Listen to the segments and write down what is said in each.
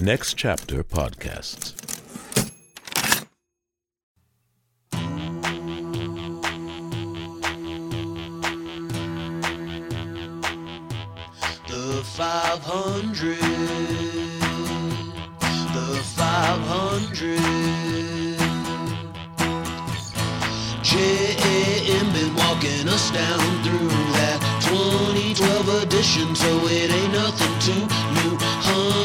Next Chapter Podcasts. The 500. The 500. JAM been walking us down through that 2012 edition, so it ain't nothing too new.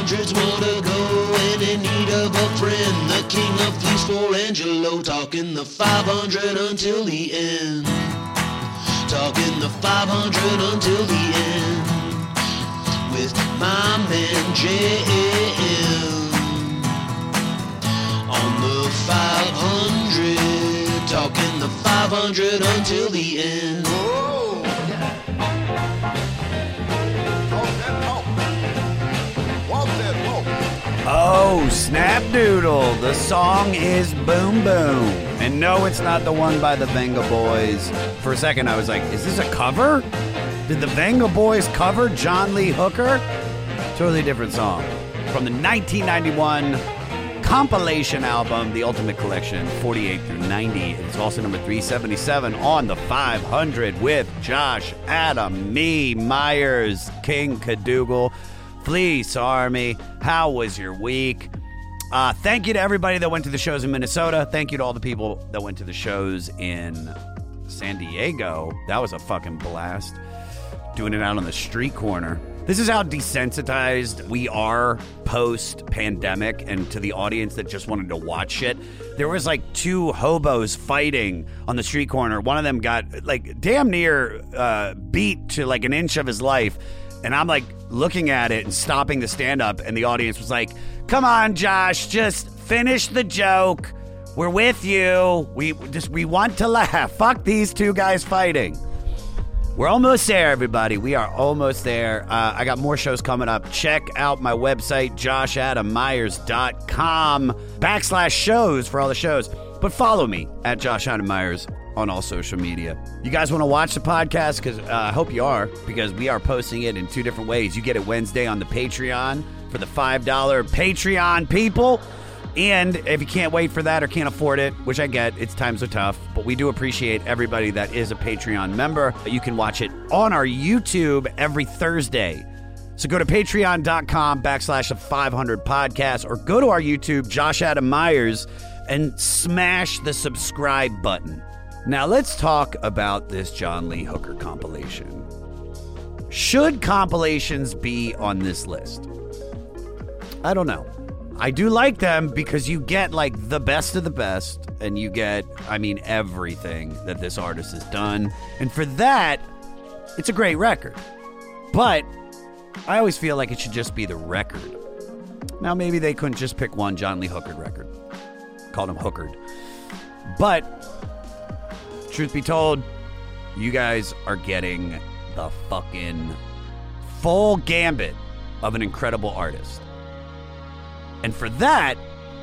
Hundreds more to go, and in need of a friend. The king of fleece for Angelo, talking the 500 until the end. Talking the 500 until the end with my man JM on the 500, talking the 500 until the end. Oh, Snapdoodle. The song is Boom Boom. And no, it's not the one by the Vengaboys. For a second, I was like, is this a cover? Did the Vengaboys cover John Lee Hooker? Totally different song. From the 1991 compilation album, The Ultimate Collection, 48 through 90. It's also number 377 on the 500 with Josh, Adam, me, Meyers, King Cadougall. Fleece Army, how was your week? Uh, thank you to everybody that went to the shows in Minnesota. Thank you to all the people that went to the shows in San Diego. That was a fucking blast. Doing it out on the street corner. This is how desensitized we are post pandemic and to the audience that just wanted to watch it. There was like two hobos fighting on the street corner. One of them got like damn near uh, beat to like an inch of his life. And I'm like looking at it and stopping the stand up, and the audience was like, Come on, Josh, just finish the joke. We're with you. We just we want to laugh. Fuck these two guys fighting. We're almost there, everybody. We are almost there. Uh, I got more shows coming up. Check out my website, joshadammeyers.com backslash shows for all the shows. But follow me at Josh Adam Meyers on all social media. You guys want to watch the podcast? Because uh, I hope you are, because we are posting it in two different ways. You get it Wednesday on the Patreon for the $5 Patreon people. And if you can't wait for that or can't afford it, which I get, it's times are tough, but we do appreciate everybody that is a Patreon member. You can watch it on our YouTube every Thursday. So go to patreon.com backslash the 500 podcast or go to our YouTube, Josh Adam Meyers, and smash the subscribe button. Now let's talk about this John Lee Hooker compilation. Should compilations be on this list? I don't know. I do like them because you get like the best of the best and you get, I mean, everything that this artist has done. And for that, it's a great record. But I always feel like it should just be the record. Now, maybe they couldn't just pick one John Lee Hooker record, called him Hookered. But truth be told, you guys are getting the fucking full gambit of an incredible artist. And for that,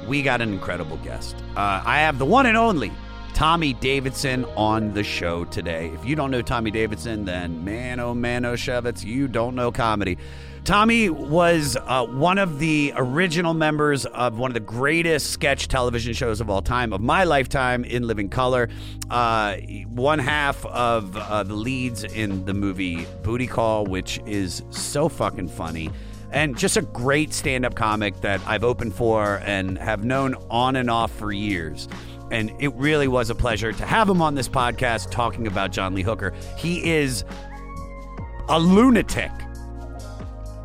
we got an incredible guest. Uh, I have the one and only Tommy Davidson on the show today. If you don't know Tommy Davidson, then man, oh man, oh Shevitz, you don't know comedy. Tommy was uh, one of the original members of one of the greatest sketch television shows of all time, of my lifetime, in Living Color. Uh, one half of uh, the leads in the movie Booty Call, which is so fucking funny and just a great stand-up comic that I've opened for and have known on and off for years. And it really was a pleasure to have him on this podcast talking about John Lee Hooker. He is a lunatic.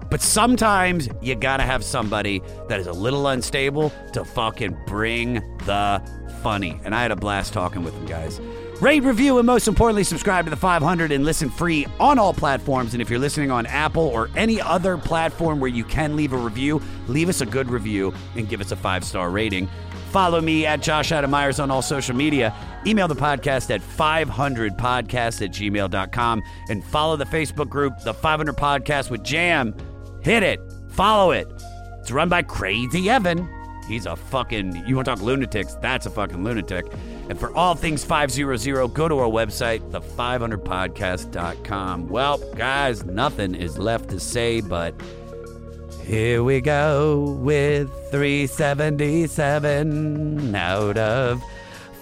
But sometimes you gotta have somebody that is a little unstable to fucking bring the funny. And I had a blast talking with him, guys. Rate, review, and most importantly, subscribe to the 500 and listen free on all platforms. And if you're listening on Apple or any other platform where you can leave a review, leave us a good review and give us a five star rating. Follow me at Josh Adam Meyers on all social media. Email the podcast at 500podcast at gmail.com and follow the Facebook group, The 500 Podcast with Jam. Hit it, follow it. It's run by Crazy Evan. He's a fucking, you want to talk lunatics? That's a fucking lunatic. And for all things 500, go to our website, the500podcast.com. Well, guys, nothing is left to say but Here we go with 377 out of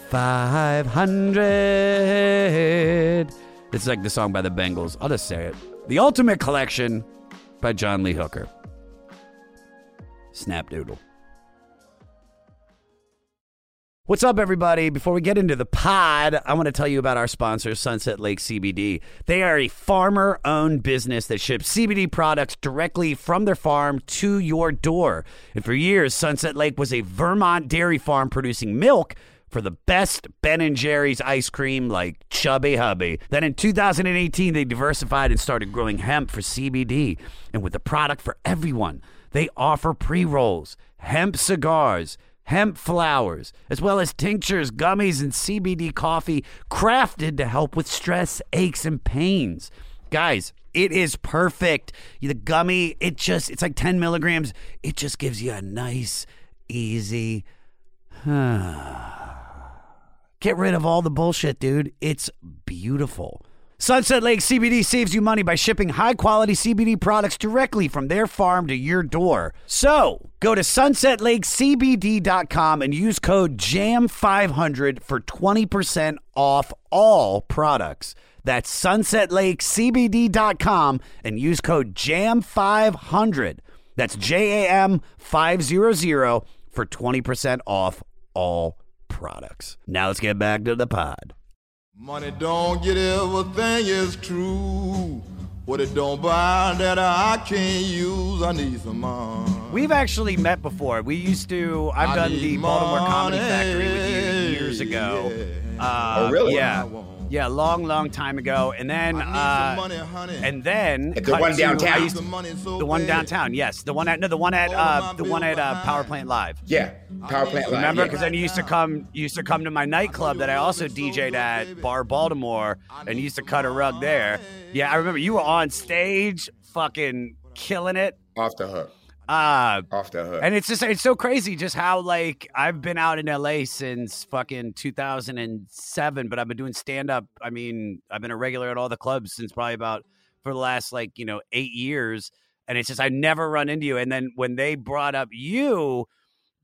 500. It's like the song by the Bengals. I'll just say it. The Ultimate Collection by John Lee Hooker. Snapdoodle. What's up, everybody? Before we get into the pod, I want to tell you about our sponsor, Sunset Lake CBD. They are a farmer owned business that ships CBD products directly from their farm to your door. And for years, Sunset Lake was a Vermont dairy farm producing milk for the best Ben and Jerry's ice cream like Chubby Hubby. Then in 2018, they diversified and started growing hemp for CBD. And with a product for everyone, they offer pre rolls, hemp cigars, hemp flowers, as well as tinctures, gummies, and CBD coffee crafted to help with stress, aches, and pains. Guys, it is perfect. The gummy, it just, it's like 10 milligrams. It just gives you a nice, easy, get rid of all the bullshit, dude. It's beautiful. Sunset Lake CBD saves you money by shipping high quality CBD products directly from their farm to your door. So go to sunsetlakecbd.com and use code JAM500 for 20% off all products. That's sunsetlakecbd.com and use code JAM500. That's J A M 500 for 20% off all products. Now let's get back to the pod. Money don't get everything is true. What it don't buy that I can't use, I need some money. We've actually met before. We used to. I've I done the Baltimore Comedy Factory with you years ago. yeah. Uh, Oh, really? Yeah, yeah, long, long time ago. And then, I need uh, some money, honey. and then The one to- downtown? I used to- the money so the one bad. downtown. Yes, the one at no, the one at uh, the one at uh. Power Plant Live. Yeah, power plant. Live, Remember, yeah. because then you used to come, you used to come to my nightclub that I also DJ'd at, Bar Baltimore, and you used to cut a rug there. Yeah, I remember you were on stage, fucking killing it. off the hook, Uh, off the hook. and it's just it's so crazy just how like I've been out in LA since fucking 2007, but I've been doing stand up. I mean, I've been a regular at all the clubs since probably about for the last like, you know, 8 years. And it's just I never run into you. And then when they brought up you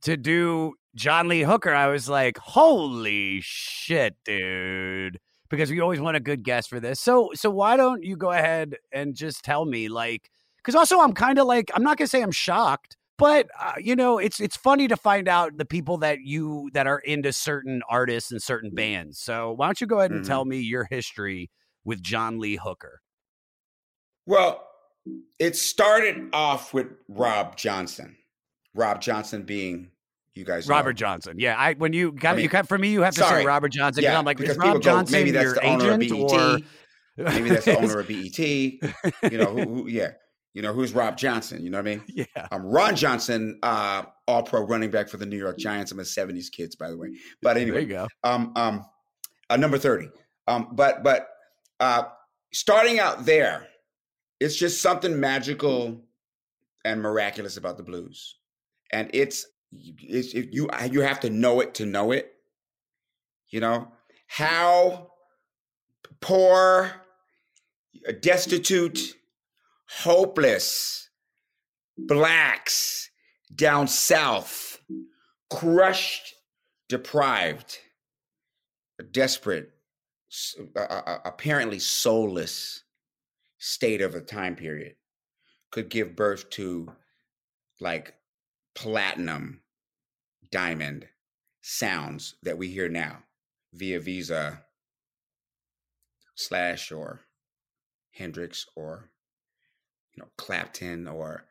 to do John Lee Hooker, I was like, "Holy shit, dude." Because we always want a good guest for this. So so why don't you go ahead and just tell me like because also I'm kind of like I'm not gonna say I'm shocked, but uh, you know it's it's funny to find out the people that you that are into certain artists and certain bands. So why don't you go ahead and Mhm. tell me your history with John Lee Hooker? Well, it started off with Rob Johnson. Rob Johnson being you guys know. Robert Johnson. Yeah, I when you got I mean, you got for me you have to say. Robert Johnson. Yeah, I'm like because Rob go, Johnson maybe that's your the owner of BET. or Maybe that's the owner of BET. You know who, who? Yeah, you know who's Rob Johnson. You know what I mean? yeah. Um, Ron Johnson, uh, All Pro running back for the New York Giants. I'm a '70s kids, by the way. But There anyway, you go. um, um, uh, number 30. Um, but but uh, starting out there, it's just something magical and miraculous about the blues, and it's it's if you you have to know it to know it. You know how poor, destitute, hopeless blacks down south, crushed, deprived, desperate, apparently soulless state of a time period could give birth to like platinum diamond sounds that we hear now via Visa slash or Hendrix or know Clapton or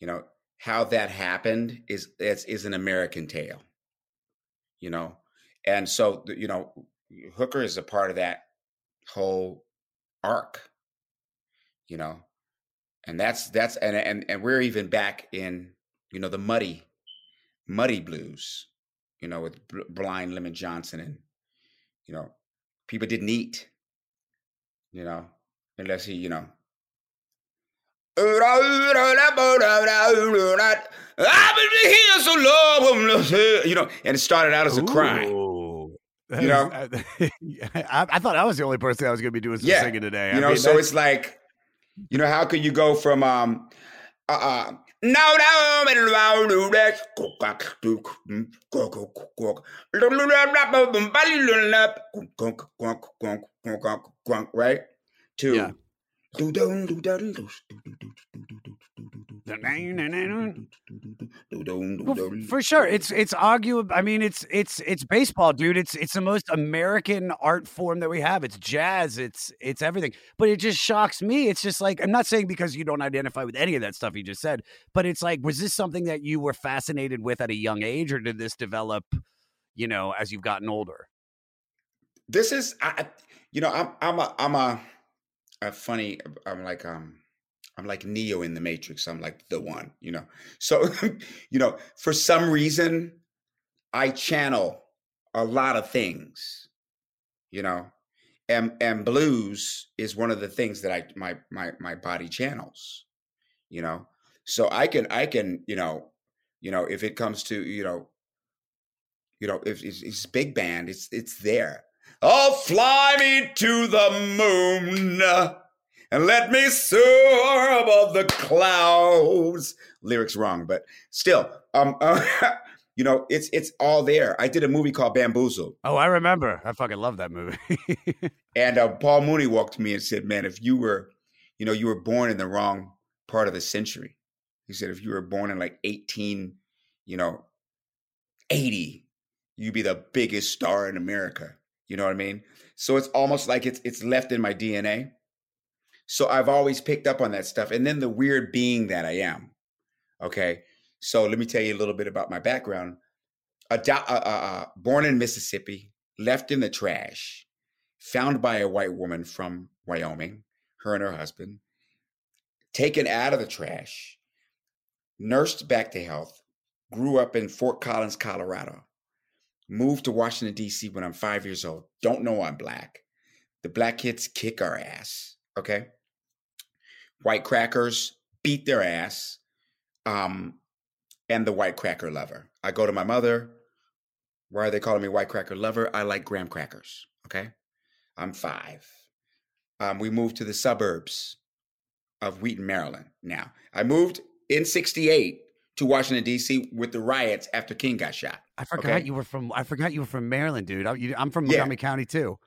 you know how that happened is is, is an American tale you know? And so you know Hooker is a part of that whole arc you know? And that's that's and and and we're even back in you know the muddy muddy blues you know with Bl- blind lemon johnson and you know people didn't eat you know unless he you know I've been here so long, you know, and it started out as a crime. Ooh. You know? I, I thought I was the only person that was going to be doing some Yeah. singing today. You I know, mean, so that's- it's like, you know, how could you go from um uh, uh Now down and around the rest. Right? Two. Yeah. For sure, it's it's arguable. I mean, it's it's it's baseball, dude. It's it's the most American art form that we have. It's jazz. It's it's everything. But it just shocks me. It's just like I'm not saying because you don't identify with any of that stuff you just said, but it's like, was this something that you were fascinated with at a young age, or did this develop, you know, as you've gotten older? This is, I, you know, I'm I'm a I'm a, a funny. I'm like um I'm like Neo in the Matrix. I'm like the one, you know. So, you know, for some reason, I channel a lot of things, you know, and and blues is one of the things that I my my my body channels, you know. So I can I can you know, you know if it comes to you know, you know if it's, it's big band, it's it's there. Oh, fly me to the moon and let me soar above the clouds. Lyrics wrong, but still, um, uh, you know, it's it's all there. I did a movie called Bamboozled. Oh, I remember. I fucking love that movie. and uh, Paul Mooney walked to me and said, "Man, if you were, you know, you were born in the wrong part of the century." He said, "If you were born in like eighteen, you know, eighty, you'd be the biggest star in America." You know what I mean? So it's almost like it's it's left in my DNA. So I've always picked up on that stuff. And then the weird being that I am. Okay. So let me tell you a little bit about my background. Uh, uh, uh, born in Mississippi, left in the trash, found by a white woman from Wyoming, her and her husband, taken out of the trash, nursed back to health, grew up in Fort Collins, Colorado, moved to Washington, D.C. when I'm five years old. Don't know I'm black. The black kids kick our ass. Okay white crackers beat their ass um, and the white cracker lover. I go to my mother. Why are they calling me white cracker lover? I like graham crackers. Okay. I'm five. Um, we moved to the suburbs of Wheaton, Maryland. Now, I moved in 68 to Washington, D.C. with the riots after King got shot. I forgot okay? you were from. I forgot you were from Maryland, dude. I, am from Montgomery yeah. County too.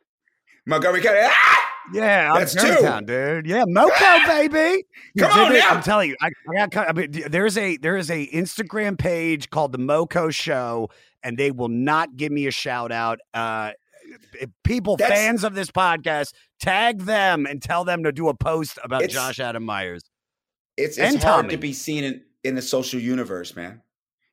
Montgomery County. Ah! Yeah, I'm that's two, dude. Yeah, Moco, baby. Come on now. I'm telling you, I, I got. I mean, there's a there is a Instagram page called the Moco Show, and they will not give me a shout out. Uh, people, that's, fans of this podcast, tag them and tell them to do a post about Josh Adam Meyers. It's it's hard Tommy. to be seen in in the social universe, man.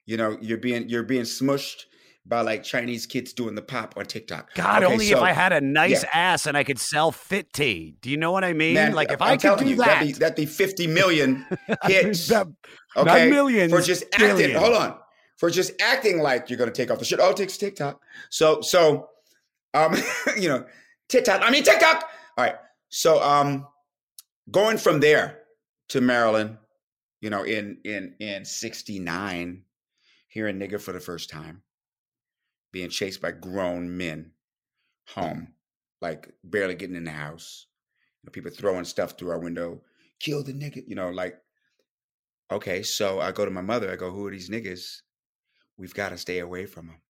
You know, you're being you're being smushed by like Chinese kids doing the pop on TikTok. God, okay, only so, if I had a nice yeah. ass and I could sell fit tea. Do you know what I mean? Man, like if I'm i could do you, that, that'd be, that'd be 50 million hits. that, okay, millions, for just acting. Hold on, for just acting like you're going to take off the shit. Oh, it takes TikTok. So, so, um, you know, TikTok. I mean TikTok. All right. So, um, going from there to Maryland, you know, in in in '69, hearing nigger for the first time being chased by grown men mm. home, like barely getting in the house. You know, people throwing stuff through our window, kill the nigga, you know, like, okay, so I go to my mother, I go, who are these niggas? We've got to stay away from them.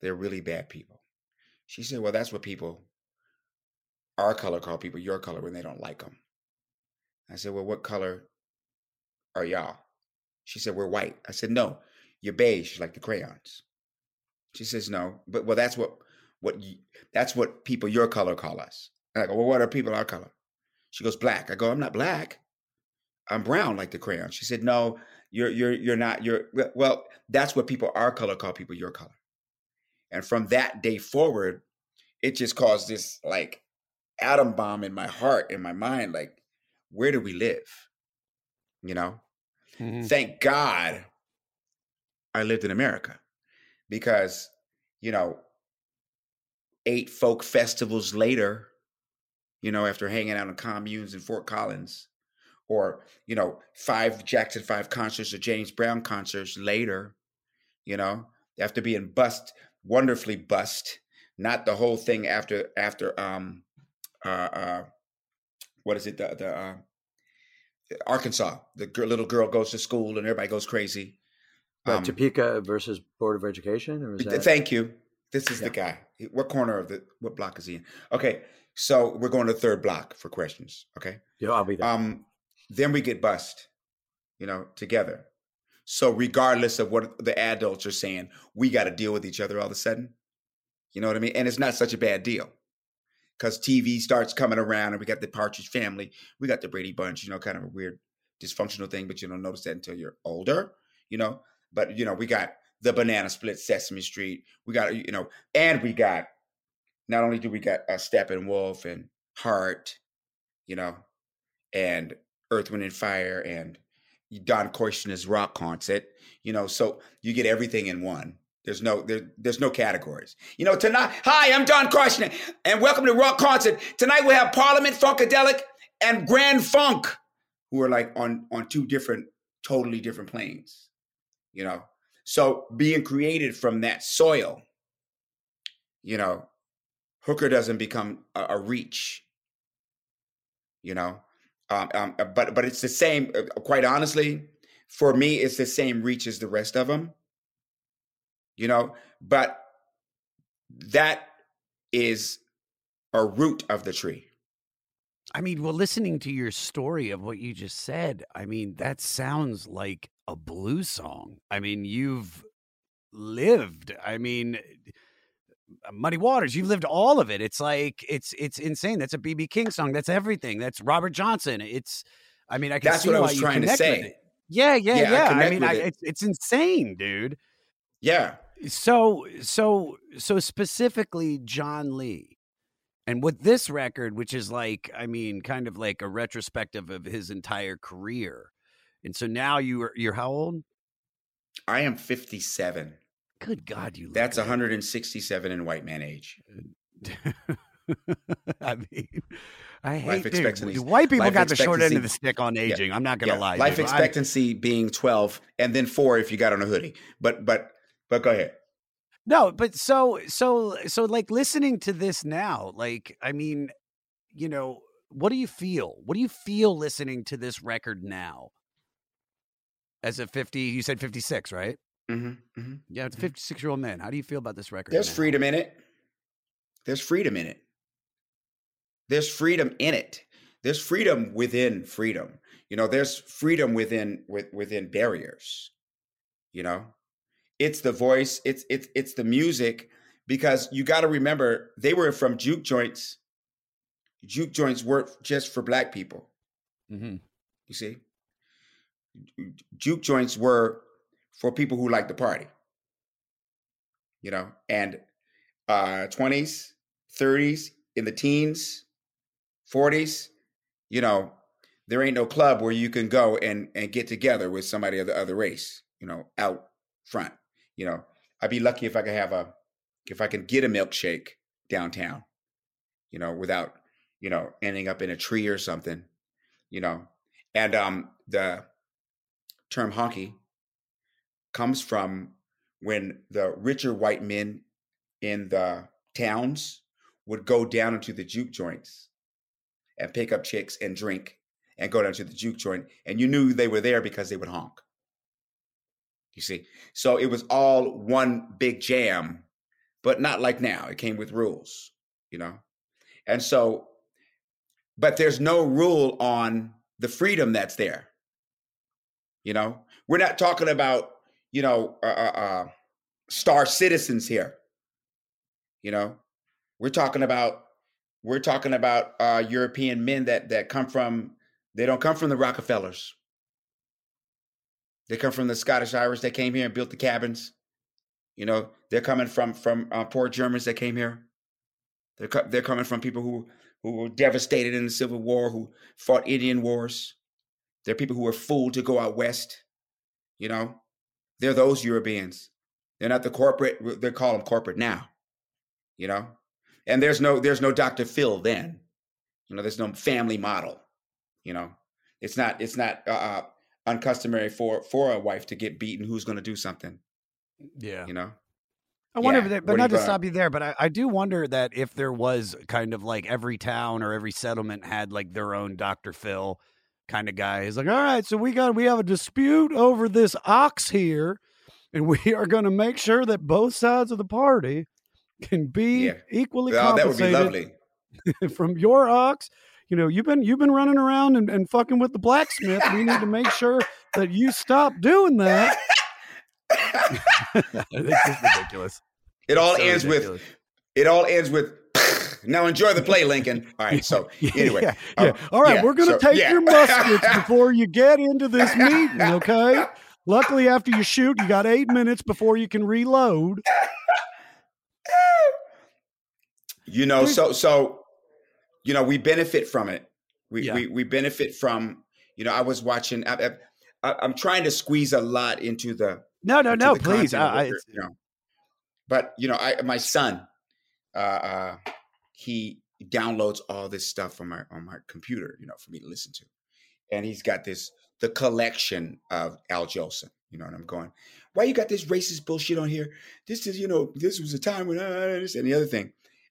They're really bad people. She said, well, that's what people, our color call people your color when they don't like them. I said, well, what color are y'all? She said, we're white. I said, no, you're beige like the crayons. She says, no, but well, that's what what you, that's what people your color call us. And I go, well, what are people our color? She goes, black. I go, I'm not black. I'm brown like the crayon. She said, no, you're you're you're not. You're well. That's what people our color call people your color. And from that day forward, it just caused this like atom bomb in my heart, in my mind. Like, where do we live? You know. Mm-hmm. Thank God, I lived in America because you know eight folk festivals later you know after hanging out in communes in fort collins or you know five jackson five concerts or james brown concerts later you know after being bust wonderfully bust not the whole thing after after um uh uh what is it the the uh, Arkansas. The little girl goes to school and everybody goes crazy. Um, Topeka versus Board of Education, or is that? Thank you. This is Yeah. the guy. What corner of the what block is he in? Okay, so we're going to third block for questions. Okay. Yeah, I'll be there. Um, then we get bust, you know, together. So regardless of what the adults are saying, we got to deal with each other all of a sudden. You know what I mean? And it's not such a bad deal because TV starts coming around, and we got the Partridge Family, we got the Brady Bunch. You know, kind of a weird dysfunctional thing, but you don't notice that until you're older. You know, but you know, we got the Banana Split, Sesame Street. We got you know, and we got not only do we got uh, Steppenwolf and Heart, you know, and Earth, Wind, and Fire, and Don Kirshner's rock concert. You know, so you get everything in one. There's no there, there's no categories. You know, tonight. Hi, I'm Don Kirshner, and welcome to Rock Concert. Tonight we have Parliament Funkadelic and Grand Funk, who are like on on two different, totally different planes. You know, so being created from that soil, you know, Hooker doesn't become a, a reach. You know, um, um, but but it's the same. uh, Quite honestly, for me, it's the same reach as the rest of them. You know, but that is a root of the tree. I mean, well, listening to your story of what you just said, I mean, that sounds like a blues song. I mean, you've lived. I mean, uh, Muddy Waters, you've lived all of it. It's like it's it's insane. That's a BB King song. That's everything. That's Robert Johnson. It's I mean, I can That's see what I was trying to say. Yeah, yeah, Yeah, I yeah. I, mean, I, it. it's it's insane, dude. Yeah. So so so specifically John Lee. And with this record, which is like, I mean, kind of like a retrospective of his entire career. And so now you are you're how old? I am 57. Good God, you look That's good. 167 in white man age. I mean, I hate dude, expectancy- white people life got the short end of the stick on aging. I'm not gonna Yeah, lie. Life dude. I- expectancy being 12 and then 4 if you got on a hoodie. But but but go ahead. No, but so so so like listening to this now, like I mean, you know, what do you feel? What do you feel listening to this record now? As a 50, you said 56, right? hmm hmm Yeah, it's a 56 year old man. How do you feel about this record? There's now? freedom in it. There's freedom in it. There's freedom in it. There's freedom within freedom. You know, there's freedom within with, within barriers. You know, it's the voice. It's it's it's the music because you got to remember they were from juke joints. Juke joints weren't just for black people. Mhm. You see, juke joints were for people who like to party. You know, and uh 20s, 30s, in the teens, 40s, you know, there ain't no club where you can go and and get together with somebody of the other race, you know, out front. You know, I'd be lucky if I could have a if I could get a milkshake downtown, you know, without, you know, ending up in a tree or something, you know. And um the term honky comes from when the richer white men in the towns would go down into the juke joints and pick up chicks and drink and go down to the juke joint and you knew they were there because they would honk you see? So it was all one big jam but not like now. It came with rules you know? And so but there's no rule on the freedom that's there you know? We're not talking about you know uh, uh, uh, star citizens here you know? We're talking about we're talking about uh, european men that that come from they don't come from the rockefellers they come from the scottish irish that came here and built the cabins. You know they're coming from from uh, poor germans that came here. They're, co- they're coming from people who who were devastated in the civil war who fought indian wars. They're people who were fooled to go out west you know? They're those europeans. They're not the corporate they call them corporate now you know? And there's no there's no dr phil then. You know there's no family model you know? It's not it's not uh, uh uncustomary for for a wife to get beaten who's going to do something Yeah. you know I wonder, Yeah, if that, but are not to stop you there, but I, I do wonder that if there was kind of like every town or every settlement had like their own Dr. Phil, kind of guy. He's like, all right, so we got we have a dispute over this ox here, and we are going to make sure that both sides of the party can be Yeah. equally Oh, that would be compensated lovely. from your ox. You know, you've been you've been running around and, and fucking with the blacksmith. We need to make sure that you stop doing that. it's just ridiculous. It all So ends ridiculous. with it all ends with now enjoy the play, Lincoln. All right, so anyway. yeah, yeah. um, All right, yeah, we're gonna so- take yeah. your muskets before you get into this meeting, okay? Luckily, after you shoot, you got eight minutes before you can reload. you know so so you know we benefit from it we Yeah. we, we benefit from you know i was watching I, I, I- i'm trying to squeeze a lot into the No, no, no, please. of I, I, you know but you know i my son uh uh he downloads all this stuff from my on my computer you know for me to listen to and he's got this the collection of al jolson you know and i'm going why you got this racist bullshit on here this is you know this was a time when uh, this and the other thing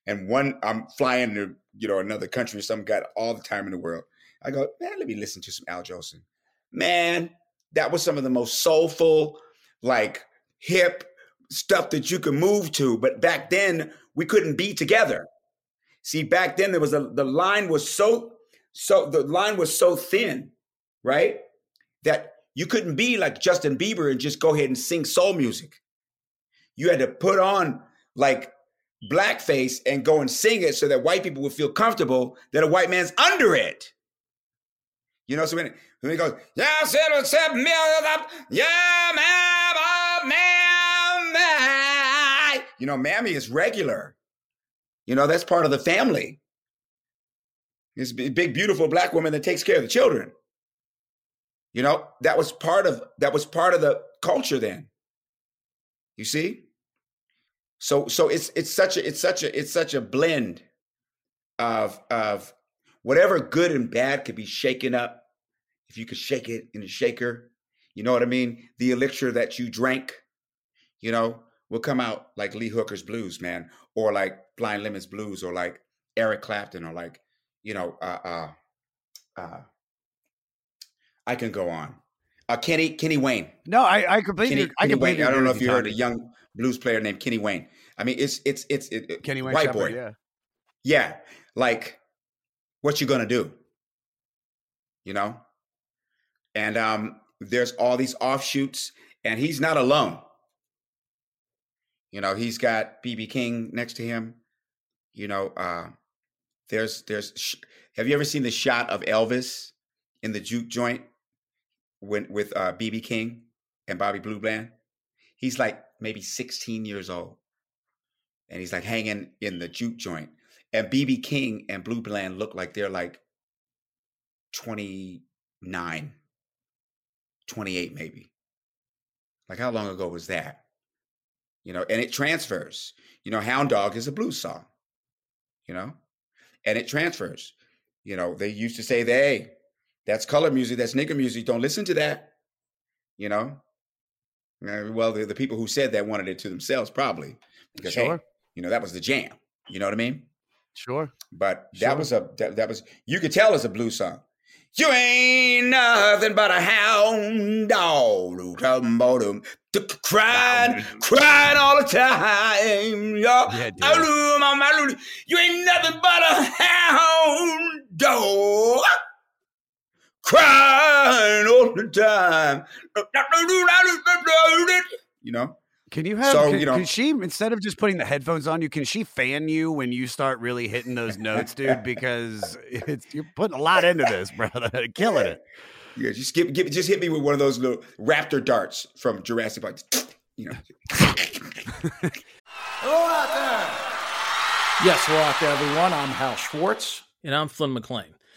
and one I'm flying to you know another country, or some got all the time in the world. I go, man, let me listen to some Al Jolson. Man, that was some of the most soulful, like hip stuff that you could move to. But back then, we couldn't be together. See, back then there was a the line was so so the line was so thin, right? That you couldn't be like Justin Bieber and just go ahead and sing soul music. You had to put on like blackface and go and sing it so that white people would feel comfortable that a white man's under it. You know, so when, when he goes, yeah, ma'am, oh, ma'am. You know, mammy is regular. You know, that's part of the family. This big, beautiful black woman that takes care of the children. You know, that was part of that was part of the culture then. You see? So so it's it's such a it's such a it's such a blend of of whatever good and bad could be shaken up. If you could shake it in a shaker, you know what I mean? The elixir that you drank, you know, will come out like Lee Hooker's blues, man, or like Blind Lemon's blues, or like Eric Clapton, or like, you know, uh uh uh I can go on. Uh Kenny Kenny Wayne. no, I, I completely, Kenny, I Kenny completely. Wayne. I don't know if you heard a young blues player named Kenny Wayne. I mean, it's it's it's it, Kenny Wayne white Shepherd, boy. Yeah, Yeah, like what you gonna do? You know, and um, there's all these offshoots, and he's not alone. You know, he's got BB King next to him. You know, uh, there's there's. sh- Have you ever seen the shot of Elvis in the juke joint when with uh, BB King and Bobby Blue Bland? He's like maybe 16 years old, and he's like hanging in the juke joint. And BB King and Blue Bland look like they're like 29, 28 maybe. Like how long ago was that? You know, and it transfers. You know, Hound Dog is a blues song. You know, and it transfers. You know, they used to say, that, "Hey, that's color music. That's nigger music. Don't listen to that." You know. Uh, Well, the, the people who said that wanted it to themselves, probably because hey, Sure. you know that was the jam. You know what I mean? sure. But Sure. that was a that, that was you could tell it's a blues song. You ain't nothing but a hound dog, crying, crying all the time. Yeah, Yeah, dude. Aloo, mama, aloo. You ain't nothing but a hound dog, crying all the time. You know, Can you have? So, can, you know- can she instead of just putting the headphones on you, can she fan you when you start really hitting those notes, dude? Because it's you're putting a lot into this, brother. Killing it. yeah, just give, give, just hit me with one of those little raptor darts from Jurassic Park. You know. Hello out there. Yes, hello out there, everyone. I'm Hal Schwartz. And I'm Flynn McLean.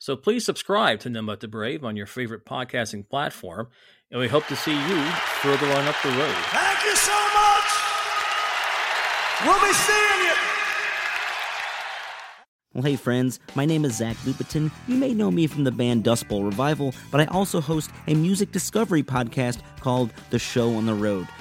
So please subscribe to None But the Brave on your favorite podcasting platform, and we hope to see you further on up the road. Thank you so much. We'll be seeing you. Well, hey friends, my name is Zach Lupetin. You may know me from the band Dust Bowl Revival, but I also host a music discovery podcast called The Show on the Road.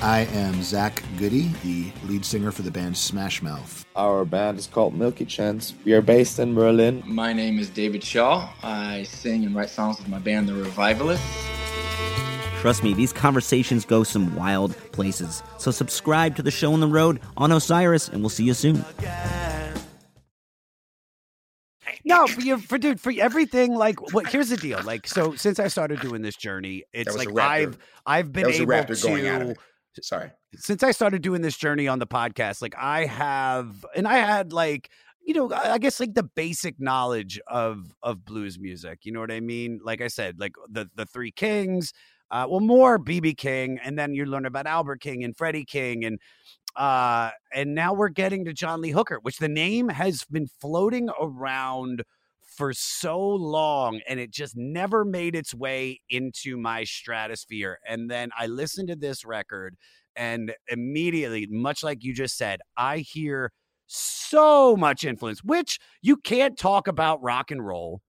I am Zach Goode, the lead singer for the band Smash Mouth. Our band is called Milky Chance. We are based in Berlin. My name is David Shaw. I sing and write songs with my band, The Revivalists. Trust me, these conversations go some wild places. So subscribe to the show on the road on Osiris, and we'll see you soon. No, for you, for dude, for everything. Like, what? Here's the deal. Like, so since I started doing this journey, it's like. I've I've been That was a able raptor to. Sorry. Since I started doing this journey on the podcast, like I have, and I had like you know, I I guess like the basic knowledge of of blues music. You know what I mean? Like I said, like the the Three Kings. Uh, well, more BB King, and then you learn about Albert King and Freddie King, and uh, and now we're getting to John Lee Hooker, which the name has been floating around for so long, and it just never made its way into my stratosphere. And then I listened to this record, and immediately, much like you just said, I hear so much influence, which you can't talk about rock and roll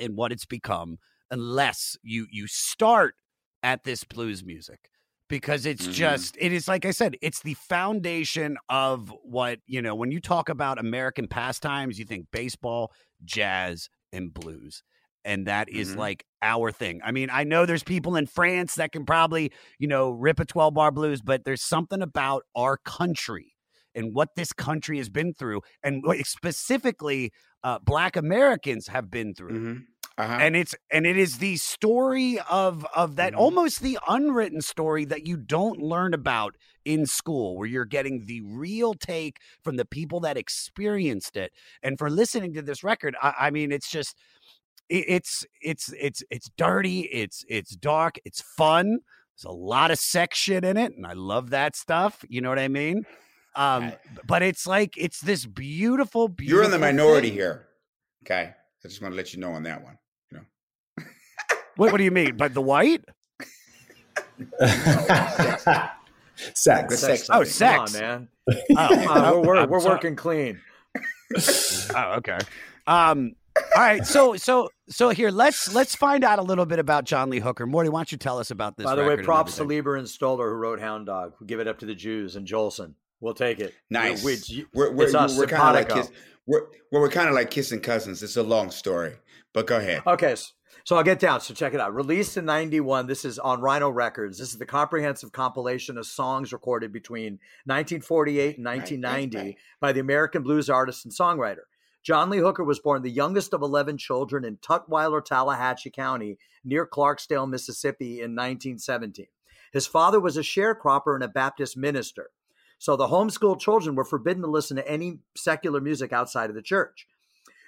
and what it's become unless you you start at this blues music because it's Mhm. just it is like I said it's the foundation of what you know when you talk about American pastimes you think baseball jazz and blues and that is Mhm. like our thing. I mean, I know there's people in France that can probably, you know, rip a 12 bar blues, but there's something about our country and what this country has been through and what specifically uh, black Americans have been through Mm-hmm. Uh-huh. and it's and it is the story of of that Mhm. almost the unwritten story that you don't learn about in school where you're getting the real take from the people that experienced it and for listening to this record i, I mean it's just it, it's it's it's it's dirty it's it's dark it's fun there's a lot of sex shit in it and i love that stuff you know what i mean um but it's like it's this beautiful beautiful You're in the minority thing. here. Okay. I just want to let you know on that one. What, what do you mean by the white Sex. The sex. Oh, thing. sex. Come on, man. Oh, Come on, we're, we're, I'm we're working clean. Oh, okay. Um, all right. So, so, so here, let's let's find out a little bit about John Lee Hooker. Morty, why don't you tell us about this? By the way, props to everything? Leiber and Stoller who wrote Hound Dog. We give it up to the Jews and Jolson. We'll take it. Nice. We, we, We're we're, it's us, we're kind of like kiss, we're well, we're kind of like kissing cousins. It's a long story, but go ahead. Okay, s- so I'll get down. So check it out. Released in 91, this is on Rhino Records. This is the comprehensive compilation of songs recorded between 1948 and right, 1990 right. by the American blues artist and songwriter. John Lee Hooker was born the youngest of 11 children in Tutwiler, Tallahatchie County, near Clarksdale, Mississippi in 1917. His father was a sharecropper and a Baptist minister. So the homeschooled children were forbidden to listen to any secular music outside of the church.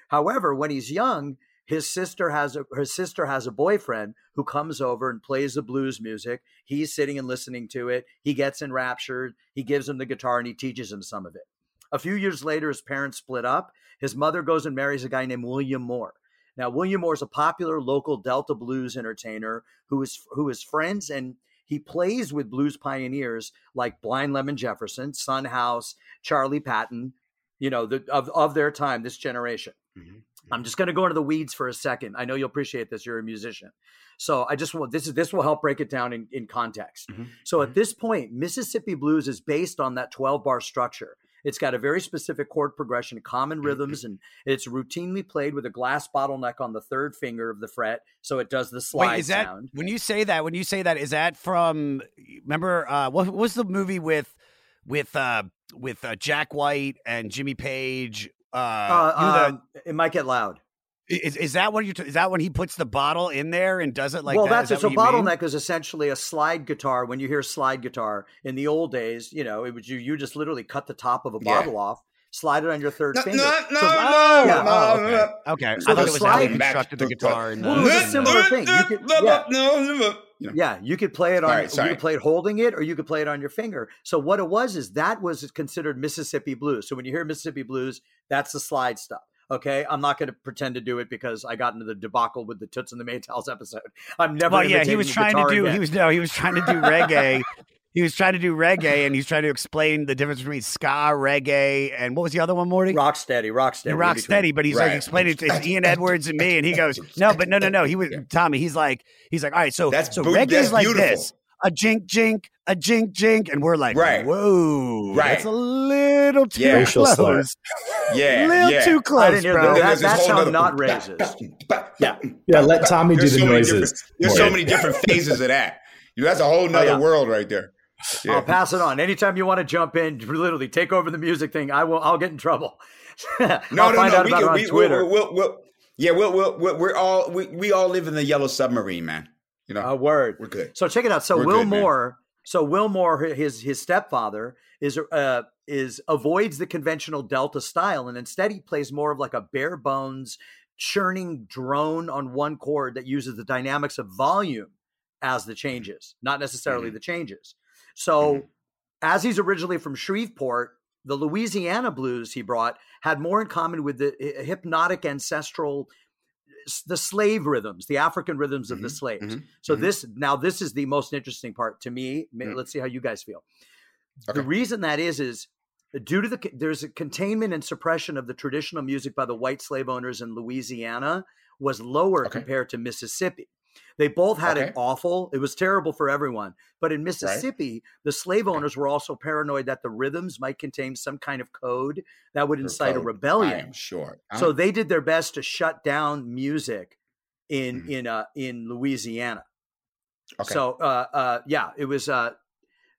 However, when he's young, his sister has a her sister has a boyfriend who comes over and plays the blues music. He's sitting and listening to it. He gets enraptured. He gives him the guitar and he teaches him some of it. A few years later, his parents split up. His mother goes and marries a guy named William Moore. Now, William Moore is a popular local Delta blues entertainer who is who is friends and he plays with blues pioneers like Blind Lemon Jefferson, Son House, Charlie Patton, you know, the, of of their time, this generation. Mhm. I'm just going to go into the weeds for a second. I know you'll appreciate this. You're a musician, so I just want this is this will help break it down in, in context. Mhm. So at this point, Mississippi blues is based on that 12 bar structure. It's got a very specific chord progression, common rhythms, and it's routinely played with a glass bottleneck on the third finger of the fret, so it does the slide Wait, is that sound. when you say that? When you say that, is that from? Remember, uh, what, what was the movie with with uh, with uh, Jack White and Jimmy Page? Uh, Uh, the- um, it might get loud. is, is that what you? Is that when he puts the bottle in there and does it like well, that? that's. So that mean? bottleneck is essentially a slide guitar. When you hear slide guitar in the old days, you know, it was you. You just literally cut the top of a Yeah. bottle off, slide it on your third No, finger. no, no, So- no, yeah. no, Oh, no, okay. no. Okay, So I thought the it was how they slide- constructed the guitar. And uh, the, Well, it was a similar thing. You could, yeah. You know, Yeah, you could play it on. All right, you could play it holding it, or you could play it on your finger. So what it was is that was considered Mississippi blues. So when you hear Mississippi blues, that's the slide stuff. Okay, I'm not going to pretend to do it because I got into the debacle with the Toots and the Maytals episode. I'm never. well, yeah, he was trying to guitar do. He was no, he was trying to do reggae. He was trying to do reggae, and he's trying to explain the difference between ska, reggae, and what was the other one, Morty? rock steady, rock steady, And rock steady, but he's like explaining it to it's Ian Edwards and me, and he goes, "No, but no, no, no." He was Tommy. He's like, he's like, "All right, so That's so bu- reggae that's is like beautiful. this: a jink, jink, a jink, jink," and we're like, Right. "Whoa, Right. that's a little too Yeah. Racial close, slur. Yeah, little yeah. too I close, bro." that. Then That, there's this that's whole how nother- not racist. Yeah, Yeah, let Tommy do There's the so noises. There's so many different phases of that. You know, that's a whole oh, nother yeah. world right there. Yeah. I'll pass it on. Anytime you want to jump in, literally take over the music thing. I will. I'll get in trouble. No, no, no. We can, we, Twitter. We'll, we'll, we'll, yeah, we'll, we'll, we'll, we're all we, we all live in the yellow submarine, man. You know, A word. we're good. So check it out. So We're Will good, man. Moore, so Will Moore, his his stepfather is uh is avoids the conventional Delta style, and instead he plays more of like a bare bones churning drone on one chord that uses the dynamics of volume as the changes, not necessarily Mhm. the changes. So Mhm. as he's originally from Shreveport, the Louisiana blues he brought had more in common with the hypnotic ancestral the slave rhythms, the African rhythms of the Mhm, slaves. mhm, So mhm. this now this is the most interesting part to me. Mhm. Let's see how you guys feel. Okay. The reason that is is due to the there's a containment and suppression of the traditional music by the white slave owners in Louisiana was lower Okay. compared to Mississippi. They both had Okay. it awful. It was terrible for everyone. But in Mississippi, the slave owners were also paranoid that the rhythms might contain some kind of code that would incite a code, rebellion. I am sure. So Uh-huh. they did their best to shut down music in Mhm. in uh in Louisiana. Okay. So uh uh yeah, it was uh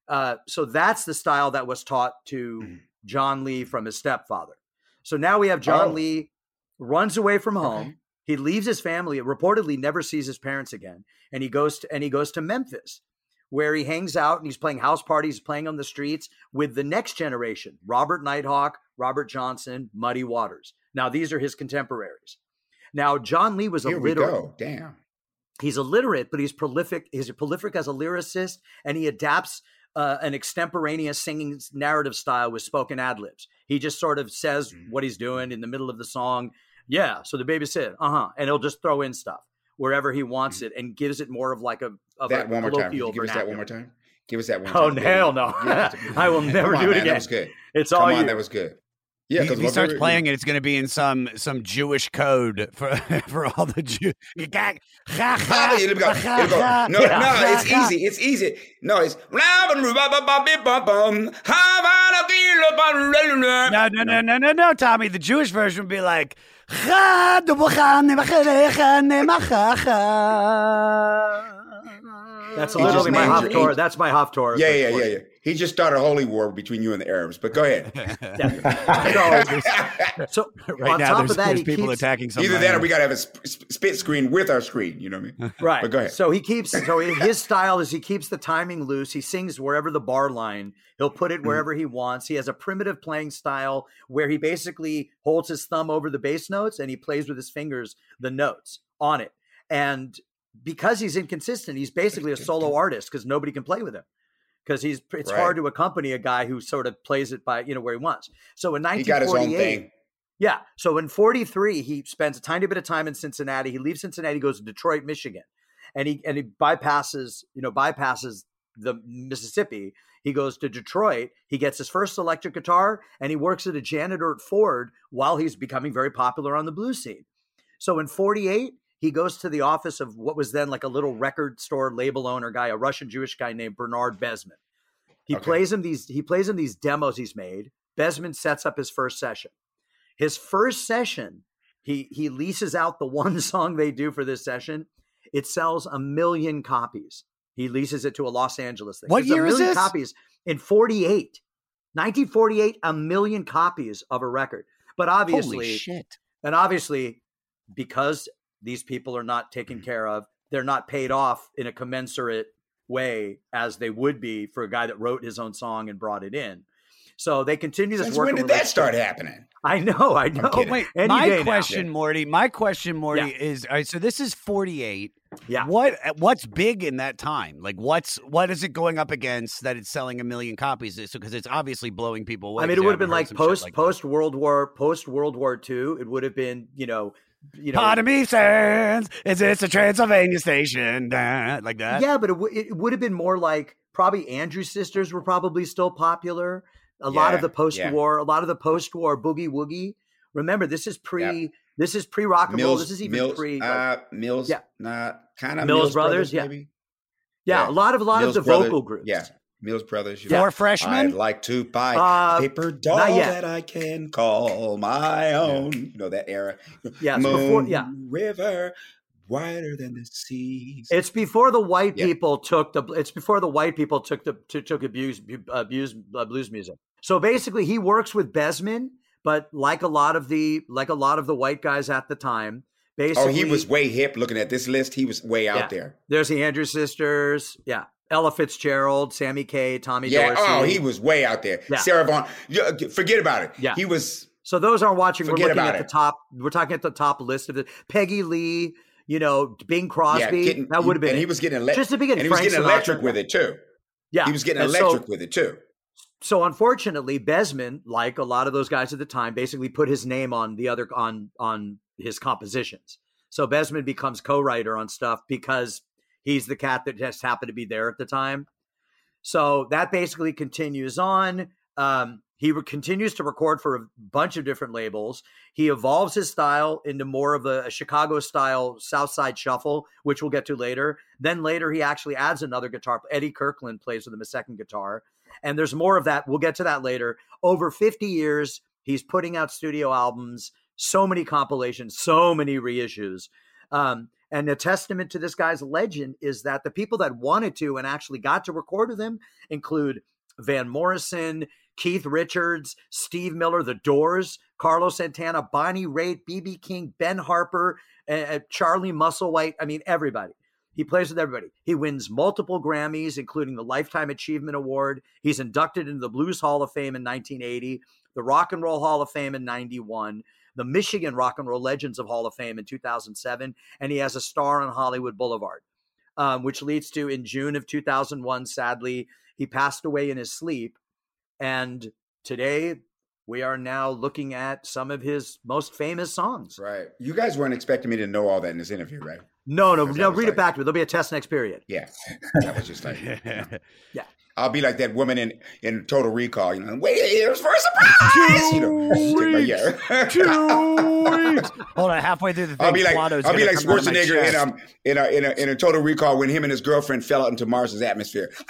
uh so that's the style that was taught to Mhm. John Lee from his stepfather. So now we have John Oh. Lee runs away from home. Okay. He leaves his family, reportedly never sees his parents again, and he goes to and he goes to Memphis where he hangs out and he's playing house parties, playing on the streets with the next generation, Robert Nighthawk, Robert Johnson, Muddy Waters. Now these are his contemporaries. Now John Lee was Here we illiterate go. Damn. he's illiterate, but he's prolific. He's prolific as a lyricist, and he adapts uh, an extemporaneous singing narrative style with spoken ad libs. He just sort of says Mhm. what he's doing in the middle of the song. Yeah, so the baby said, uh huh, and he'll just throw in stuff wherever he wants it, and gives it more of like a of Mm-hmm. That a one more time. Could you give us that one more time. Give us that one. Oh time. hell no! Give us the- I will never on, do it man, again. That was good. It's Come all on, you. that was good. Yeah, because he starts playing it, it's going to be in some some Jewish code for for all the Jews. It'll go, it'll go. No, no, it's easy. It's easy. No, it's No, no, no, no, no, no, Tommy. The Jewish version would be like. That's He just literally my named Haftorah. your- That's my Haftorah. Yeah, yeah, yeah, yeah. He just started a holy war between you and the Arabs. But go ahead. So right on now, top there's, of that, there's he people keeps, attacking some. Either that, or we got to have a sp- sp- split screen with our screen. You know what I mean? Right. But go ahead. So he keeps so his style is he keeps the timing loose. He sings wherever the bar line. He'll put Mm-hmm. it wherever he wants. He has a primitive playing style where he basically holds his thumb over the bass notes and he plays with his fingers the notes on it. And because he's inconsistent, he's basically a solo artist because nobody can play with him. Because he's it's Right. hard to accompany a guy who sort of plays it by you know where he wants. So in He got his own 1948, thing. yeah. So in 43, he spends a tiny bit of time in Cincinnati. He leaves Cincinnati, goes to Detroit, Michigan. And he and he bypasses, you know, bypasses the Mississippi. He goes to Detroit. He gets his first electric guitar and he works as a janitor at Ford while he's becoming very popular on the blues scene. So in 48, he goes to the office of what was then like a little record store label owner guy, a Russian Jewish guy named Bernard Besman. He Okay. plays him these he plays him these demos he's made. Besman sets up his first session. His first session, he he leases out the one song they do for this session. It sells a million copies. He leases it to a Los Angeles thing. What It's a year is million this? Copies in 48. 1948, a million copies of a record. But obviously, shit. and obviously, because these people are not taken mm-hmm. care of, they're not paid off in a commensurate way as they would be for a guy that wrote his own song and brought it in. So they continue this Since working when did that start happening? I know, I know. Oh, wait, Any my day now. question, Morty. My question, Morty, Yeah. is all right, so this is 48. Yeah. What what's big in that time? Like what's what is it going up against that it's selling a million copies? So because it's obviously blowing people away. I mean, it would have been like post like post World War post World War II. It would have been you know you know Part of me says, is this a Transylvania station? Nah, Like that. yeah, but it, w- it would have been more like probably Andrew Sisters were probably still popular. A lot of the post yeah. war, a lot of the post war boogie woogie. Remember, this is pre. This is pre rock and roll. This is even Mills, pre. like- uh, Mills, Yeah. nah, kind of Mills Mills, Brothers, yeah. maybe. yeah, a lot of a lot Mills of the Brothers, vocal groups. Yeah, Mills Brothers. you Four know. freshmen? I'd like to buy Uh, paper doll that I can call my own. You know that era. Yeah, so before- yeah. River, wider than the seas. It's before the white Yeah. people took the. It's before the white people took the to, took abuse abuse uh, blues music. So basically, he works with Besman, but like a lot of the like a lot of the white guys at the time, basically, oh, he was way hip. Looking at this list, he was way out Yeah. there. There's the Andrews sisters, yeah, Ella Fitzgerald, Sammy Kaye, Tommy Yeah. Dorsey. Oh, he was way out there. Yeah. Sarah Vaughan. Forget about it. Yeah. He was. So those aren't watching. We're Forget looking about at it. the top. We're talking at the top list of the Peggy Lee. You know, Bing Crosby. Yeah, getting, that would have been. And it. he was getting ele- just the beginning. And he was Frank getting Sinatra. electric with it too. Yeah, He was getting And so- electric with it too. so unfortunately, Besman, like a lot of those guys at the time, basically put his name on the other on on his compositions. So Besman becomes co-writer on stuff because he's the cat that just happened to be there at the time. So that basically continues on. Um, he re- continues to record for a bunch of different labels. He evolves his style into more of a, a Chicago style South Side shuffle, which we'll get to later. Then later, he actually adds another guitar. Eddie Kirkland plays with him a second guitar. And there's more of that. We'll get to that later. Over 50 years, he's putting out studio albums, so many compilations, so many reissues. Um, and a testament to this guy's legend is that the people that wanted to and actually got to record with him include Van Morrison, Keith Richards, Steve Miller, The Doors, Carlos Santana, Bonnie Raitt, BB King, Ben Harper, uh, Charlie Musselwhite. I mean, everybody. He plays with everybody. He wins multiple Grammys, including the Lifetime Achievement Award. He's inducted into the Blues Hall of Fame in 1980, the Rock and Roll Hall of Fame in 91, the Michigan Rock and Roll Legends of Hall of Fame in 2007, and he has a star on Hollywood Boulevard, um, which leads to in June of 2001, sadly, he passed away in his sleep. And today, we are now looking at some of his most famous songs. Right. You guys weren't expecting me to know all that in this interview, right? No, no, Because no. Read like- it back to me. There'll be a test next period. Yeah. That was just like Yeah. I'll be like that woman in, in Total Recall, you know, wait, here's for a surprise. you know, yeah. Two weeks. Hold on, halfway through the thing, I'll be like Plato's I'll be like come out of my Schwarzenegger in chest. um in a, in a in a Total Recall when him and his girlfriend fell out into Mars's atmosphere.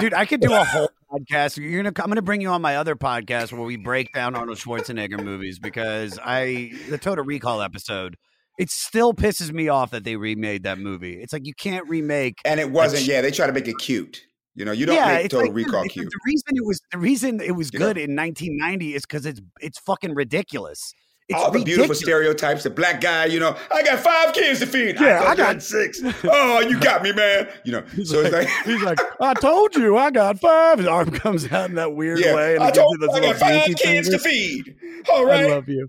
Dude, I could do a whole podcast. You're gonna. I'm gonna bring you on my other podcast where we break down Arnold Schwarzenegger movies because I the Total Recall episode. It still pisses me off that they remade that movie. It's like you can't remake. and it wasn't. Yeah, they try to make it cute. You know, you don't yeah, make Total like, Recall cute. The reason it was the reason it was You know? good in 1990 is because it's it's fucking ridiculous. It's All the beautiful stereotypes. The black guy, you know, I got five kids to feed. Yeah, I, I got- six. Oh, you got me, man. You know, so it's like, He's like, I told you, I got five. His arm comes out in that weird yeah, way, and I told you I got five kids to feed. All right. I love you.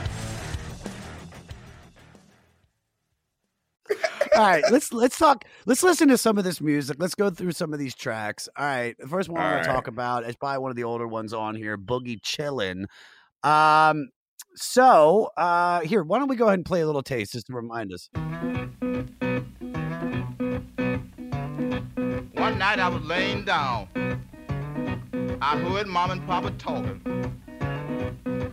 All right, let's let's talk. Let's listen to some of this music. Let's go through some of these tracks. All right, the first one All I'm going to talk about is probably one of the older ones on here, Boogie Chillin'. Um, so uh, here, why don't we go ahead and play a little taste just to remind us? One night I was laying down. I heard mom and papa talking.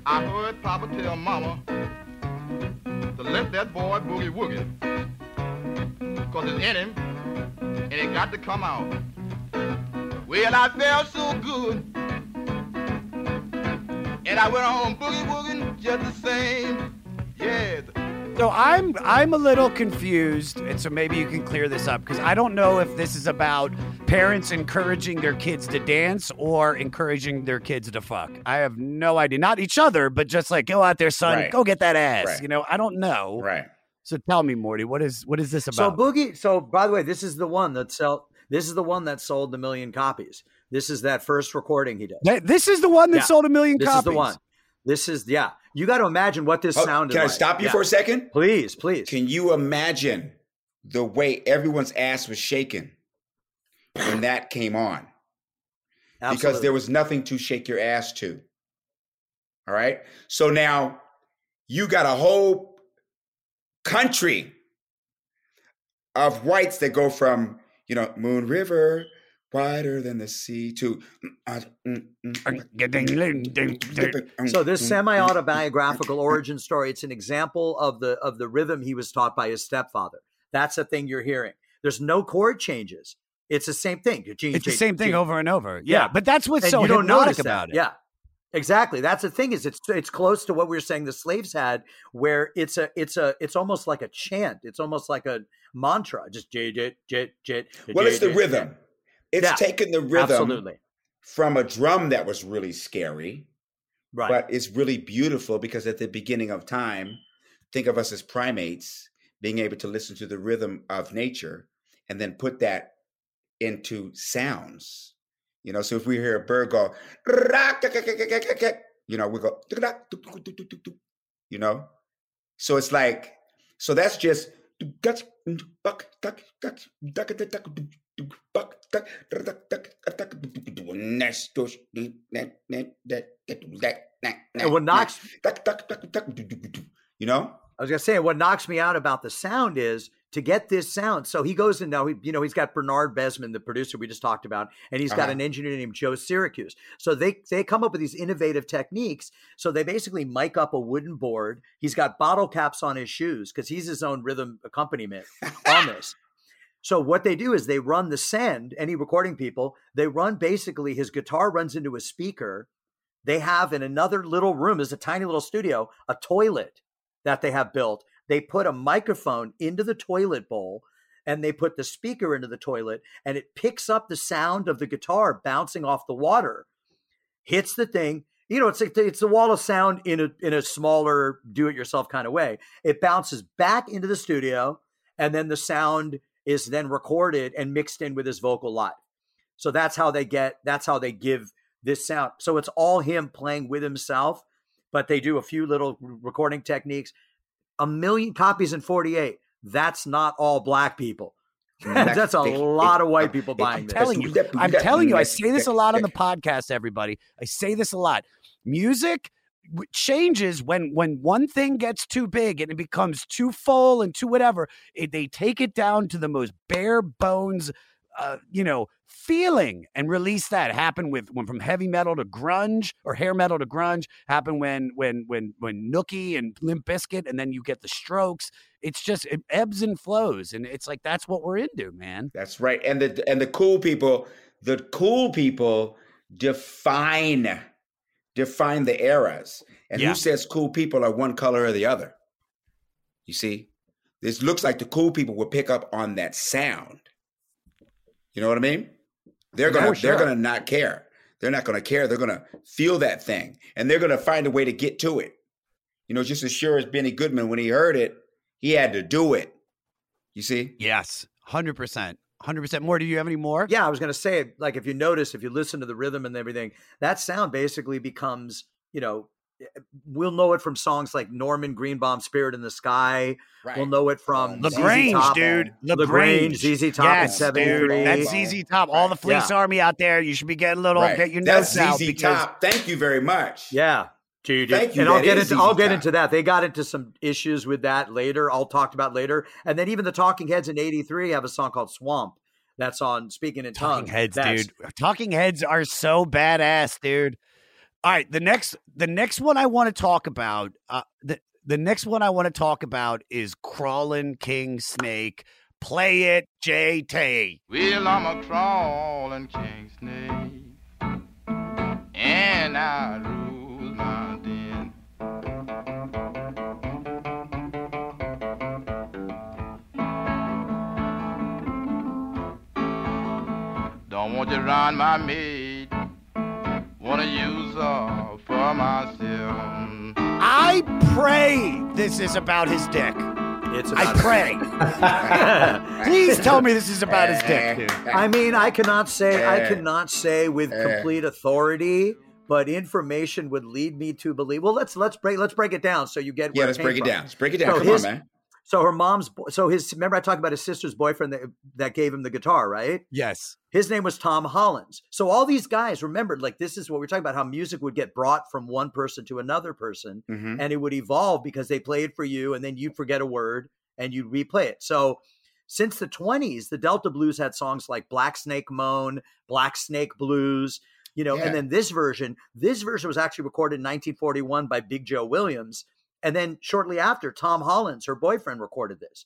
I heard papa tell mama to let that boy boogie woogie. Cause it's in him and it got to come out. Well, I felt so good. And I went on boogie wooging just the same. Yeah. So I'm I'm a little confused, and so maybe you can clear this up because I don't know if this is about parents encouraging their kids to dance or encouraging their kids to fuck. I have no idea. Not each other, but just like go out there, son, Right. go get that ass. Right. You know, I don't know. Right. So tell me, Morty, what is what is this about? So? Boogie. So by the way, this is the one that sell. This is the one that sold the million copies. This is that first recording he did. That- this is the one that Yeah. sold a million This copies. is the one. This is yeah. You got to imagine what this Oh, sounded. can I like. stop you Yeah. for a second? Please, please. Can you imagine the way everyone's ass was shaking when that came on? Because there was nothing to shake your ass to. All right. So now you got a whole country of whites that go from, you know, Moon River, wider than the sea, to. mm, So this mm, semi-autobiographical mm, mm. origin story, it's an example of the of the rhythm he was taught by his stepfather. That's the thing you're hearing. There's no chord changes. It's the same thing. It's the same thing over and over. Yeah, Yeah. but that's what's And so you don't hypnotic notice about it. Yeah. Exactly. That's the thing is it's it's close to what we were saying the slaves had where it's a it's a it's almost like a chant. It's almost like a mantra. Just jit jit jit jit. Well, it's the rhythm. It's Yeah, taking the rhythm absolutely. from a drum that was really scary, Right. but it's really beautiful because at the beginning of time, think of us as primates being able to listen to the rhythm of nature and then put that into sounds. You know, so if we hear a bird go, you know, we go, you know, so it's like, so that's just And what knocks you know I was gonna say what knocks me out about the sound is to get this sound. So he goes in now. He, you know, he's got Bernard Besman, the producer we just talked about, and he's got Uh-huh. an engineer named Joe Siracuse. So they they come up with these innovative techniques. So they basically mic up a wooden board. He's got bottle caps on his shoes because he's his own rhythm accompaniment on this. So what they do is they run the send. Any recording people, they run basically his guitar runs into a speaker. They have in another little room, is a tiny little studio, a toilet that they have built. They put a microphone into the toilet bowl and they put the speaker into the toilet and it picks up the sound of the guitar bouncing off the water, hits the thing. You know, it's like it's the wall of sound in a in a smaller do-it-yourself kind of way. It bounces back into the studio, and then the sound is then recorded and mixed in with his vocal live. So that's how they get. That's how they give this sound. So it's all him playing with himself, but they do a few little recording techniques. A million copies in 48. That's not all black people. That's a lot of white people buying I'm this. telling you, I'm telling you, I say this a lot on the podcast, everybody. I say this a lot. Music changes when when one thing gets too big and it becomes too full and too whatever. It, they take it down to the most bare bones, uh, you know, feeling and release that. Happened with when from heavy metal to grunge or hair metal to grunge. Happened when when when when Nookie and Limp Bizkit, and then you get the Strokes. It's just it ebbs and flows, and it's like that's what we're into, man. That's right. And the and the cool people, the cool people define define the eras. And Yeah. who says cool people are one color or the other? You see? This looks like the cool people will pick up on that sound. You know what I mean? They're gonna sure. they're gonna not care. They're not gonna care. They're gonna feel that thing. And they're gonna find a way to get to it. You know, just as sure as Benny Goodman, when he heard it, he had to do it. You see? Yes, hundred percent, hundred percent. More? Do you have any more? Yeah, I was going to say, like, if you notice, if you listen to the rhythm and everything, that sound basically becomes, you know, Eh, eh, we'll know it from songs like Norman Greenbaum, "Spirit in the Sky." Right. We'll know it from ZZ La Grange, Top, dude. La Grange, ZZ Top in yes, dude. '73. That's ZZ Top. All the Fleece Yeah. Army out there. You should be getting a little. Right. Get your That's notes out ZZ because Top. Thank you very much. Yeah. Dude, Thank you. and I'll get is into I'll get Top. into that. They got into some issues with that later. I'll talk about later. And then even the Talking Heads in '83 have a song called "Swamp." That's on Speaking in Talking Tongues. Heads, That's- dude. Talking Heads are so badass, dude. All right, the next the next one I want to talk about, uh, the the next one I want to talk about is Crawling King Snake. Play it, JT. Well, I'm a crawling king snake, and I lose my den. Don't want to run my mate, wanna use her for myself. I pray this is about his dick. It's I pray. Please tell me this is about his dick, dude. I mean, I cannot say I Eh. cannot say with Eh. complete authority, but information would lead me to believe. Well, let's let's break let's break it down so you get. Yeah, where let's came break it down. Let's break it down. So Come his- on, man. So her mom's so his remember I talked about his sister's boyfriend that that gave him the guitar, right? Yes. His name was Tom Hollins. So all these guys remembered like this is what we're talking about how music would get brought from one person to another person Mhm. and it would evolve because they played for you and then you'd forget a word and you'd replay it. So since the 20s, the Delta Blues had songs like Black Snake Moan, Black Snake Blues, you know, Yeah. and then this version, this version was actually recorded in 1941 by Big Joe Williams. And then shortly after, Tom Hollins, her boyfriend, recorded this.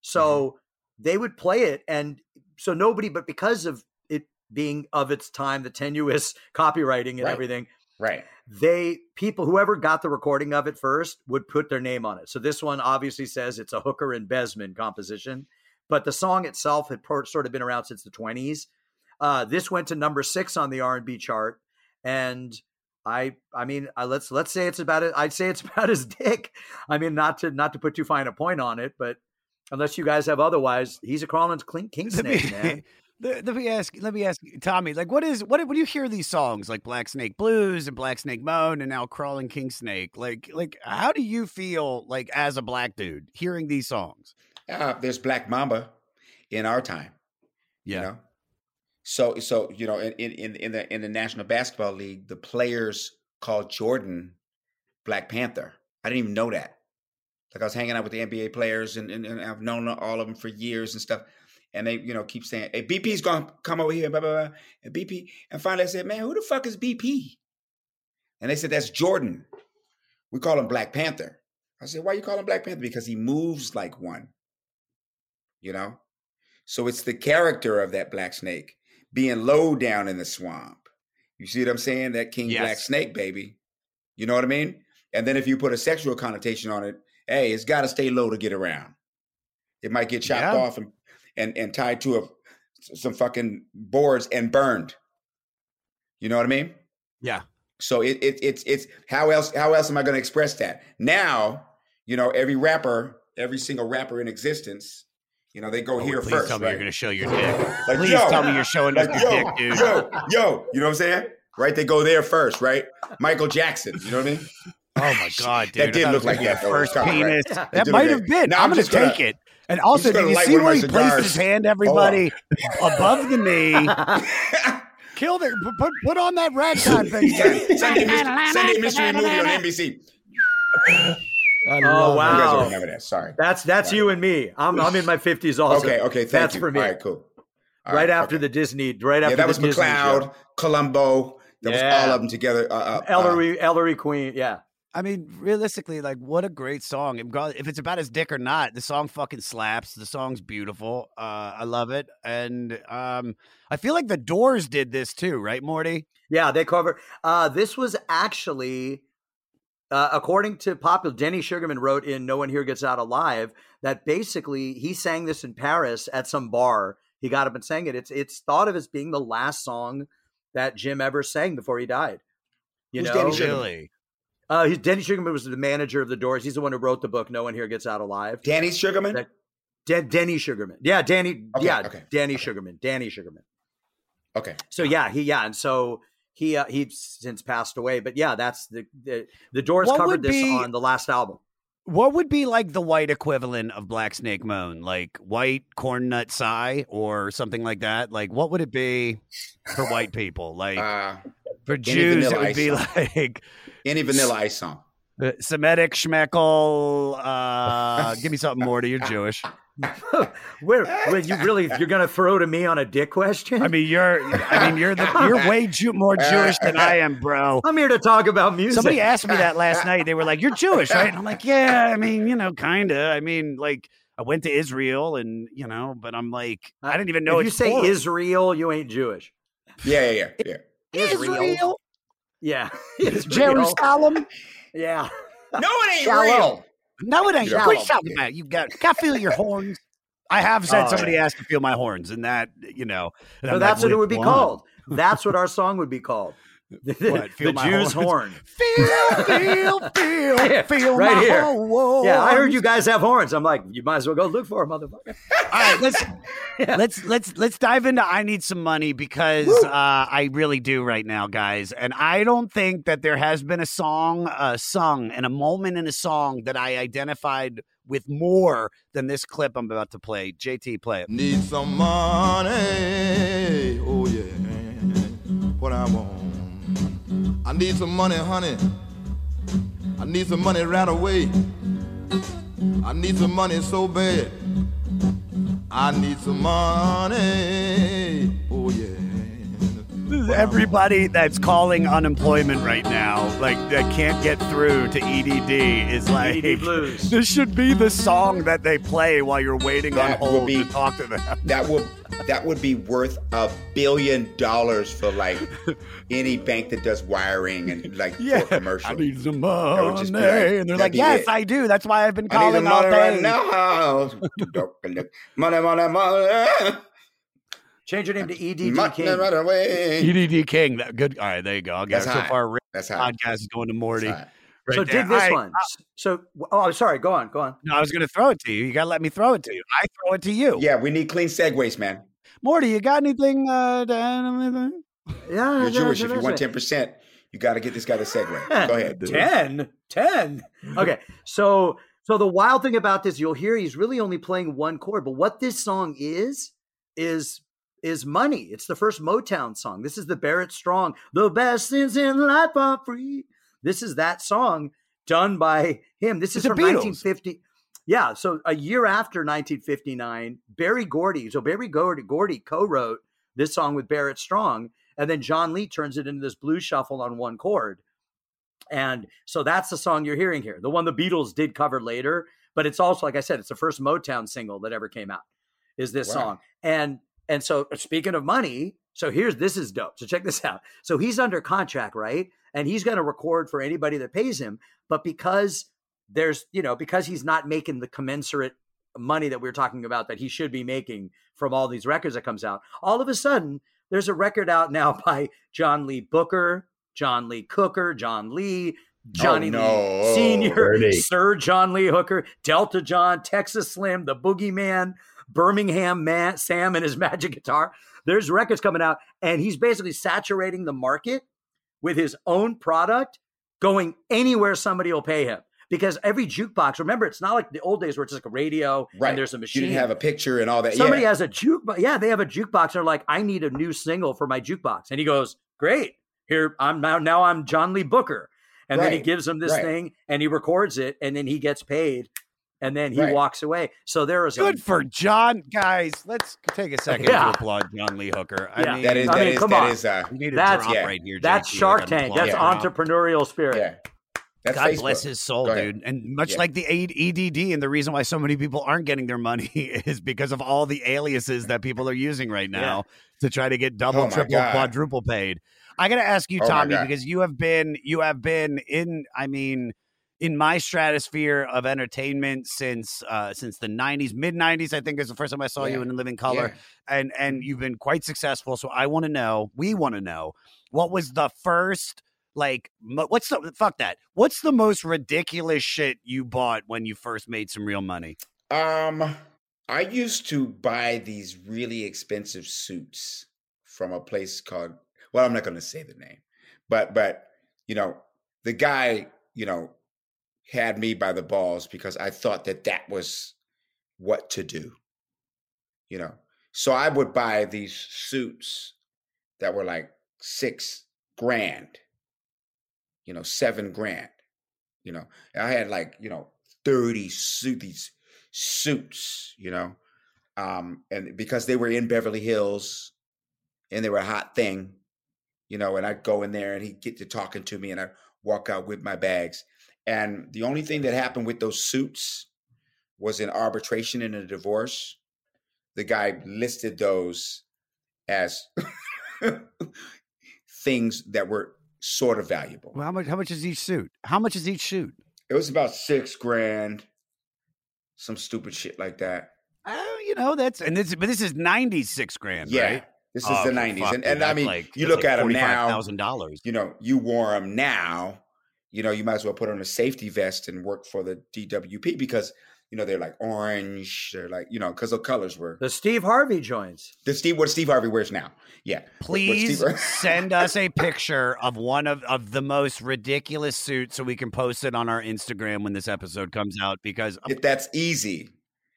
So they would play it. And so nobody, but because of it being of its time, the tenuous copywriting and Right. everything, Right. they people whoever got the recording of it first would put their name on it. So this one obviously says it's a Hooker and Besman composition, but the song itself had per- sort of been around since the 20s. Uh, this went to number six on the R&B chart, and I I mean uh, let's let's say it's about it. I'd say it's about his dick. I mean not to not to put too fine a point on it, but unless you guys have otherwise, he's a crawling king, king snake man. Let let me ask. Let me ask Tommy. Like, what is what? When you hear these songs like Black Snake Blues and Black Snake Moan and now Crawling King Snake, like, like, how do you feel like as a black dude hearing these songs? Uh, there's Black Mamba in our time. Yeah. You know? So so you know in, in in the in the National Basketball League, the players called Jordan Black Panther. I didn't even know that. Like I was hanging out with the NBA players and, and, and I've known all of them for years and stuff. And they, you know, keep saying, Hey, BP's gonna come over here, blah, blah, blah. And BP, and finally I said, Man, who the fuck is BP? And they said, That's Jordan. We call him Black Panther. I said, Why you call him Black Panther? Because he moves like one. You know? So it's the character of that black snake being low down in the swamp. You see what I'm saying? That King Black Snake, baby. You know what I mean? And then if you put a sexual connotation on it, hey, it's got to stay low to get around. It might get chopped Yeah. off and, and and tied to a some fucking boards and burned. You know what I mean? Yeah. So it, it it's it's how else how else am I going to express that? Now, you know, every rapper, every single rapper in existence, you know, they go Oh, here please first. tell me right? you're going to show your dick. Like, please yo, tell me you're showing like, your yo, dick, dude. Yo, yo, you know what I'm saying? Right? They go there first, right? Michael Jackson, you know what I mean? Oh my god, dude! That did look like that, though. First It's right? penis. That might have been. Now I'm, I'm gonna take it. And also, did you see where he placed his hand, everybody, above the knee? Kill it. Put, put on that ragtime thing. Sunday, mystery, Sunday mystery movie on NBC. Oh You guys don't wow, remember that? Sorry. that's that's you and me. I'm I'm in my 50s also. Okay, okay, thank that's you. for me. All right, cool. All right after the Disney, right after Yeah, that was the Disney McCloud, show. Columbo. That was all of them together. Uh, uh, uh, Ellery, Ellery Queen. Yeah. I mean, realistically, like, what a great song. If if it's about his dick or not, the song fucking slaps. The song's beautiful. Uh, I love it, and um, I feel like the Doors did this too, right, Morty? Yeah, they cover. Uh, this was actually, uh, according to popular, Denny Sugarman wrote in "No One Here Gets Out Alive" that basically he sang this in Paris at some bar. He got up and sang it. It's it's thought of as being the last song that Jim ever sang before he died. You Who's know, Denny Sugarman? Really? Uh, he's, Denny Sugarman was the manager of the Doors. He's the one who wrote the book "No One Here Gets Out Alive." Danny Sugarman. That- Den- Denny Sugarman. Yeah, Danny. Okay, yeah, okay, Danny Sugarman. Danny Sugarman. Okay. So yeah, he yeah, and so he uh, he's since passed away. But yeah, that's the the, the Doors What covered this be- on the last album. What would be like the white equivalent of Black Snake Moan? Like white corn nut sigh or something like that? Like what would it be for white people? Like Uh, for Jews, it would be song. like any Vanilla Ice song. Uh, Semitic schmeckle. Uh, give me something more to you're Jewish. Where, where you really you're gonna throw to me on a dick question? I mean, you're. I mean, you're the. You're way Jew, more Jewish than I am, bro. I'm here to talk about music. Somebody asked me that last night. They were like, "You're Jewish, right?" And I'm like, "Yeah, I mean, you know, kinda. I mean, like, I went to Israel, and you know, but I'm like, I didn't even know if you say plural. Israel, you ain't Jewish. Yeah, yeah, yeah, yeah. Israel, Yeah, Jerusalem. Yeah. No, it ain't Shalom. real. No, it ain't. Shalom. What are you talking about? You got got to feel your horns. I have said Oh, somebody yeah. asked to feel my horns, and that you know. So that's like, what it would be "Which one?" called. That's what our song would be called. The, What, feel the my Jew's horns? horn. Feel, feel, feel, Yeah, feel right my here. horns. Yeah, I heard you guys have horns. I'm like, you might as well go look for them, motherfucker. All right, let's let's let's let's dive into I need some money because uh, I really do right now, guys. And I don't think that there has been a song uh, sung and a moment in a song that I identified with more than this clip I'm about to play. JT, play it. Need some money, oh yeah. What I want. I need some money, honey. I need some money right away. I need some money so bad. I need some money, oh yeah. Everybody that's calling unemployment right now, like that can't get through to EDD, is like EDD blues. This should be the song that they play while you're waiting That on hold be- to talk to them. That would that would be worth a billion dollars for like any bank that does wiring and like for Yeah, a commercial. I need some money, like- and they're like, "Yes, it. I do. That's why I've been I need calling all money day." right now. money, money, money. Change your name to EDD Money King. right away. EDD King. That good. All right, there you go. I'll get That's it. So high. far, Rick That's high. podcast is going to Morty. Right so there. dig this All right, one. So, oh, I'm sorry. Go on. Go on. No, I was going to throw it to you. You got to let me throw it to you. I throw it to you. Yeah, we need clean segues, man. Morty, you got anything? Uh, to- Yeah, You're Jewish. If you want ten percent, you got to get this guy the segue. Go ahead. 10 10 okay so so the wild thing about this you'll hear he's really only playing one chord but what this song is is is money it's the first motown song this is the barrett strong the best things in life are free this is that song done by him this is It's from 1950 yeah so a year after 1959 berry gordy so berry gordy, gordy co-wrote this song with barrett strong and then john lee turns it into this blues shuffle on one chord and so that's the song you're hearing here. The one the Beatles did cover later, but it's also like I said, it's the first Motown single that ever came out. Is this Wow. song. And and so uh, speaking of money, so here's this is dope. So check this out. So he's under contract, right? And he's going to record for anybody that pays him, but because there's, you know, because he's not making the commensurate money that we are talking about that he should be making from all these records that comes out. All of a sudden, there's a record out now by John Lee Booker, John Lee Cooker, John Lee, oh, Johnny Oh, no. Lee Senior. Sir John Lee Hooker, Delta John, Texas Slim, the Boogeyman, Birmingham Man, Sam and his magic guitar. There's records coming out, and he's basically saturating the market with his own product, going anywhere somebody will pay him. Because every jukebox, remember, it's not like the old days where it's just like a radio Right. and there's a machine. You didn't have a picture and all that. Somebody yeah. has a jukebox. Yeah, they have a jukebox. They're like, I need a new single for my jukebox. And he goes, Great. Here, I'm now now I'm John Lee Booker. And then he gives him this right. thing and he records it and then he gets paid and then he Right. walks away. So there is a Good for John, guys. Let's take a second Yeah. to applaud John Lee Hooker. I Yeah. mean, That is I mean, is come that on. is, uh you need a That's- yeah. right here. that's JT, Shark like Tank. That's entrepreneurial spirit. yeah. That's God Facebook. bless his soul, dude. And much Yeah. like the EDD, and the reason why so many people aren't getting their money is because of all the aliases that people are using right now to try to get double, Oh triple, God. quadruple paid. I got to ask you, Oh Tommy, because you have been you have been in. I mean. In my stratosphere of entertainment since uh, since the '90s, mid '90s, I think is the first time I saw you in Living Color, Yeah. and and you've been quite successful. So I want to know, we want to know, what was the first like? mo- What's the fuck that? What's the most ridiculous shit you bought when you first made some real money? Um, I used to buy these really expensive suits from a place called well, I'm not going to say the name, but but you know, the guy, you know, had me by the balls because I thought that that was what to do. You know, so I would buy these suits that were like six grand, you know, seven grand. You know, I had like you know thirty suit these suits, you know, um, and because they were in Beverly Hills and they were a hot thing, you know, and I'd go in there and he'd get to talking to me and I'd walk out with my bags. And the only thing that happened with those suits was an arbitration in a divorce. The guy listed those as things that were sort of valuable. Well, how much? How much is each suit? How much is each suit? It was about six grand, some stupid shit like that. Oh, you know that's and this, but this is ninety six grand. Yeah, right? this is Oh, the okay, nineties, fuck, and, dude, and I mean, like- you look like at them now. thousand dollars. You know, you wore them now. You know, you might as well put on a safety vest and work for the DWP because you know they're like orange. They're like you know because the colors were The Steve Harvey joints. the Steve what Steve Harvey wears now. Yeah, What- what Please Steve- send us a picture of one of, of the most ridiculous suits so we can post it on our Instagram when this episode comes out. Because If that's easy.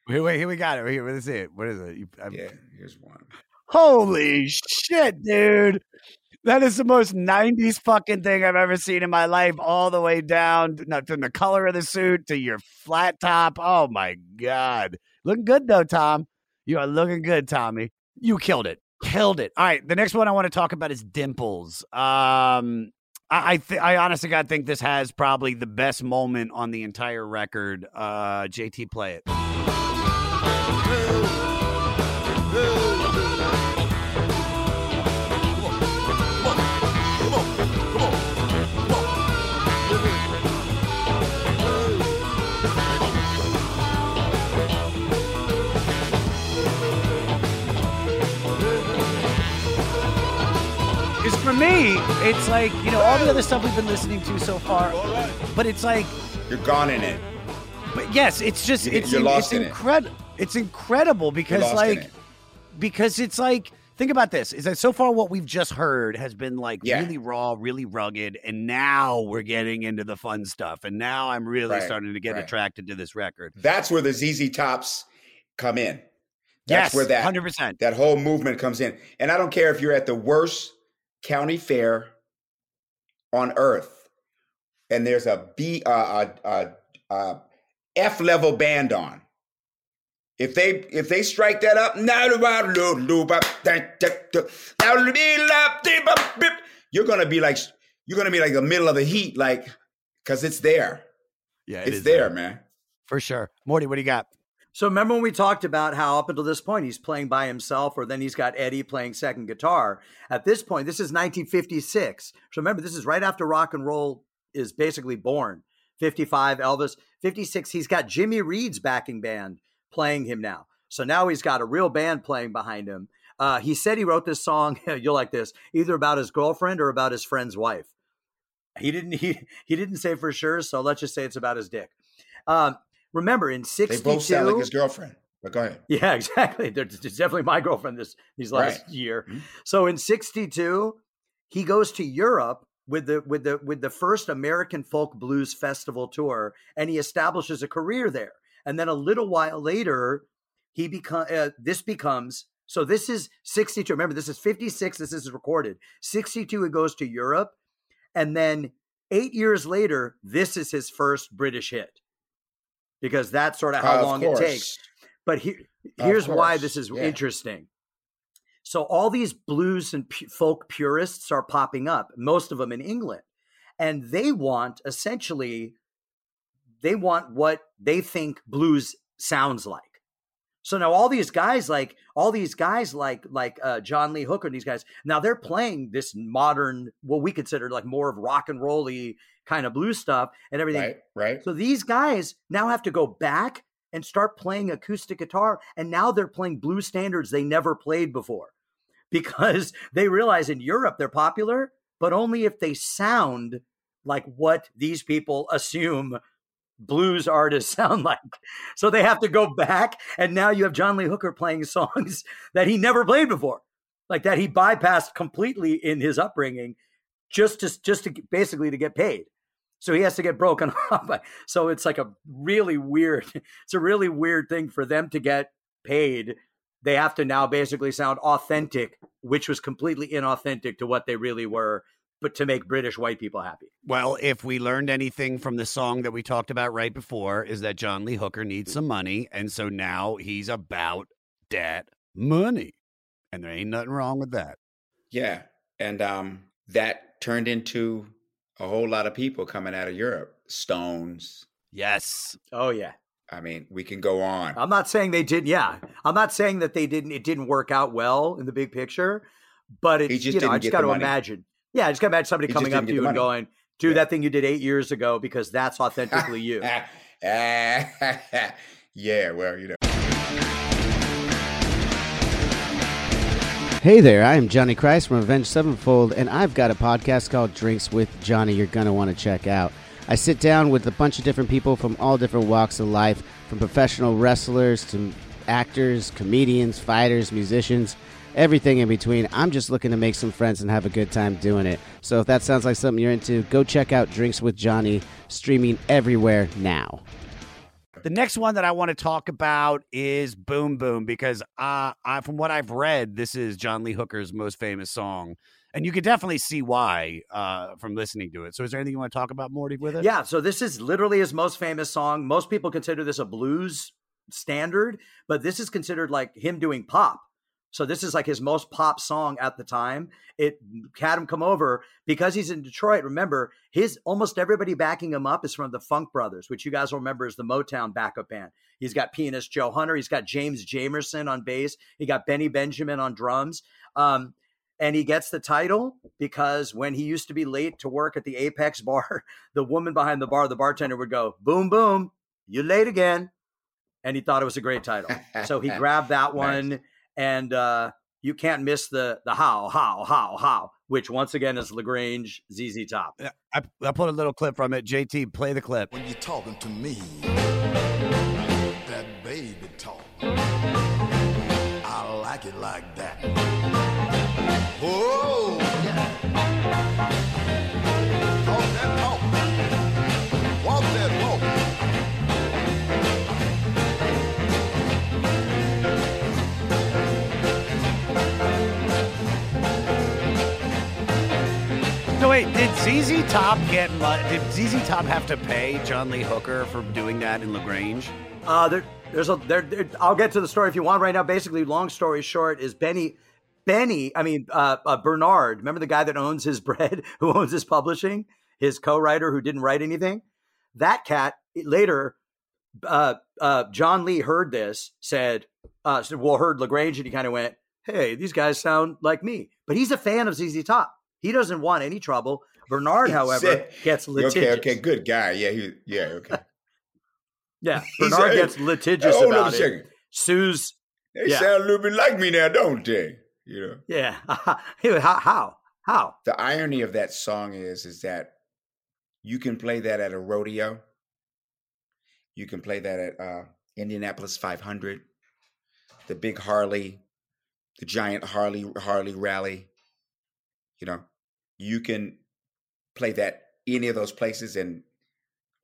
Here, wait, here we got it. Here, let's it. What is it? You, yeah, here's one. Holy shit, dude. That is the most 90s fucking thing I've ever seen in my life, all the way down from the color of the suit to your flat top. Oh my God. Looking good though, Tom. You are looking good, Tommy. You killed it. Killed it. All right. The next one I want to talk about is Dimples. Um, I th- I honestly God think this has probably the best moment on the entire record. Uh, JT, play it. Because for me, it's like, you know, all the other stuff we've been listening to so far, but it's like, You're gone in it. but yes, it's just, it's, you're lost it's in it. incredible. It's incredible because, lost in like, it. because it's like, think about this is that so far what we've just heard has been like Yeah. really raw, really rugged, and now we're getting into the fun stuff. And now I'm really Right, starting to get right. attracted to this record. That's where the ZZ Tops come in. That's Yes, where that 100%. that whole movement comes in. And I don't care if you're at the worst county fair on earth, and there's a B uh, uh, uh, F level band on. If they if they strike that up, you're gonna be like you're gonna be like the middle of the heat, like because it's there. Yeah, it it's is there, there. man. For sure. Morty, what do you got? So remember when we talked about how up until this point he's playing by himself, or then he's got Eddie playing second guitar. At this point, this is 1956. So remember, this is right after rock and roll is basically born. 55, Elvis. 56, he's got Jimmy Reed's backing band playing him now. So now he's got a real band playing behind him. Uh, he said he wrote this song. You'll like this, either about his girlfriend or about his friend's wife. He didn't. He he didn't say for sure. So let's just say it's about his dick. Um, remember in 62 They '62, both sound like his girlfriend. But go ahead. yeah, exactly. They're it's definitely my girlfriend this these last Right. year. So in '62, he goes to Europe with the with the with the first American Folk Blues Festival tour, and he establishes a career there. And then a little while later, he become uh, this becomes so this is 62. Remember, this is 56. This is recorded. 62. he goes to Europe, and then eight years later, this is his first British hit because that's sort of how Of long course. it takes. But Of here's why this is yeah. interesting. So all these blues and pu- folk purists are popping up, most of them in England, and they want essentially they want what they think blues sounds like. So now all these guys like all these guys like like uh, John Lee Hooker and these guys now they're playing this modern what we consider like more of rock and rolly kind of blues stuff and everything. Right, right. So these guys now have to go back and start playing acoustic guitar and now they're playing blues standards they never played before because they realize in Europe they're popular but only if they sound like what these people assume blues artists sound like. So they have to go back, and now you have John Lee Hooker playing songs that he never played before. like that he bypassed completely in his upbringing just to just to basically to get paid. So he has to get broken off. So it's like a really weird. It's a really weird thing for them to get paid. They have to now basically sound authentic, which was completely inauthentic to what they really were, but to make British white people happy. Well, if we learned anything from the song that we talked about right before, is that John Lee Hooker needs some money, and so now he's about that money, and there ain't nothing wrong with that. Yeah, and um, that turned into a whole lot of people coming out of Europe. Stones. Yes. Oh yeah. I mean, we can go on. I'm not saying they did. Yeah, I'm not saying that they didn't. It didn't work out well in the big picture, but it. He just you know, I didn't just got the to money. imagine. Yeah, I just got to imagine somebody He coming up to you and money. going, "Do that thing you did eight years ago because that's authentically you." yeah, well, you know. Hey there, I am Johnny Christ from Avenged Sevenfold, and I've got a podcast called Drinks with Johnny you're going to want to check out. I sit down with a bunch of different people from all different walks of life, from professional wrestlers to actors, comedians, fighters, musicians, everything in between. I'm just looking to make some friends and have a good time doing it. So if that sounds like something you're into, go check out Drinks with Johnny, streaming everywhere now. The next one that I want to talk about is Boom Boom because uh, I, from what I've read, this is John Lee Hooker's most famous song. And you could definitely see why uh, from listening to it. So, is there anything you want to talk about, Morty, with it? Yeah, so this is literally his most famous song. Most people consider this a blues standard, but this is considered like him doing pop. So this is like his most pop song at the time. It had him come over because he's in Detroit. Remember, his almost everybody backing him up is from the Funk Brothers, which you guys will remember is the Motown backup band. He's got pianist Joe Hunter. He's got James Jamerson on bass. He got Benny Benjamin on drums. Um, and he gets the title because when he used to be late to work at the Apex bar, the woman behind the bar, the bartender would go, "Boom, boom, you late again," and he thought it was a great title. So he grabbed that one, and uh, you can't miss the the how, how, how, how, which once again is La Grange ZZ Top. I, I put a little clip from it. JT, play the clip. When you're talking to me, that baby talk, I like it like that. Oh, wait, did ZZ Top get? Did ZZ Top have to pay John Lee Hooker for doing that in La Grange? Uh, there, there's a there, there- I'll get to the story if you want right now. Basically, long story short, is Benny, Benny. I mean, uh, uh, Bernard. Remember the guy that owns his bread, who owns his publishing, his co-writer who didn't write anything. That cat later, uh, uh, John Lee heard this, said, uh, said, "Well, heard La Grange," and he kind of went, "Hey, these guys sound like me." But he's a fan of ZZ Top. He doesn't want any trouble. Bernard, however, gets litigious. Okay, okay, good guy. Yeah, he, yeah, okay. Yeah, Bernard said, gets litigious "Hey, about a it. second. Sues. They yeah. sound a little bit like me now, don't they? You know. Yeah. how? How? How? The irony of that song is, is that you can play that at a rodeo. You can play that at uh, Indianapolis 500, the big Harley, the giant Harley Harley rally. You know, you can play that any of those places, and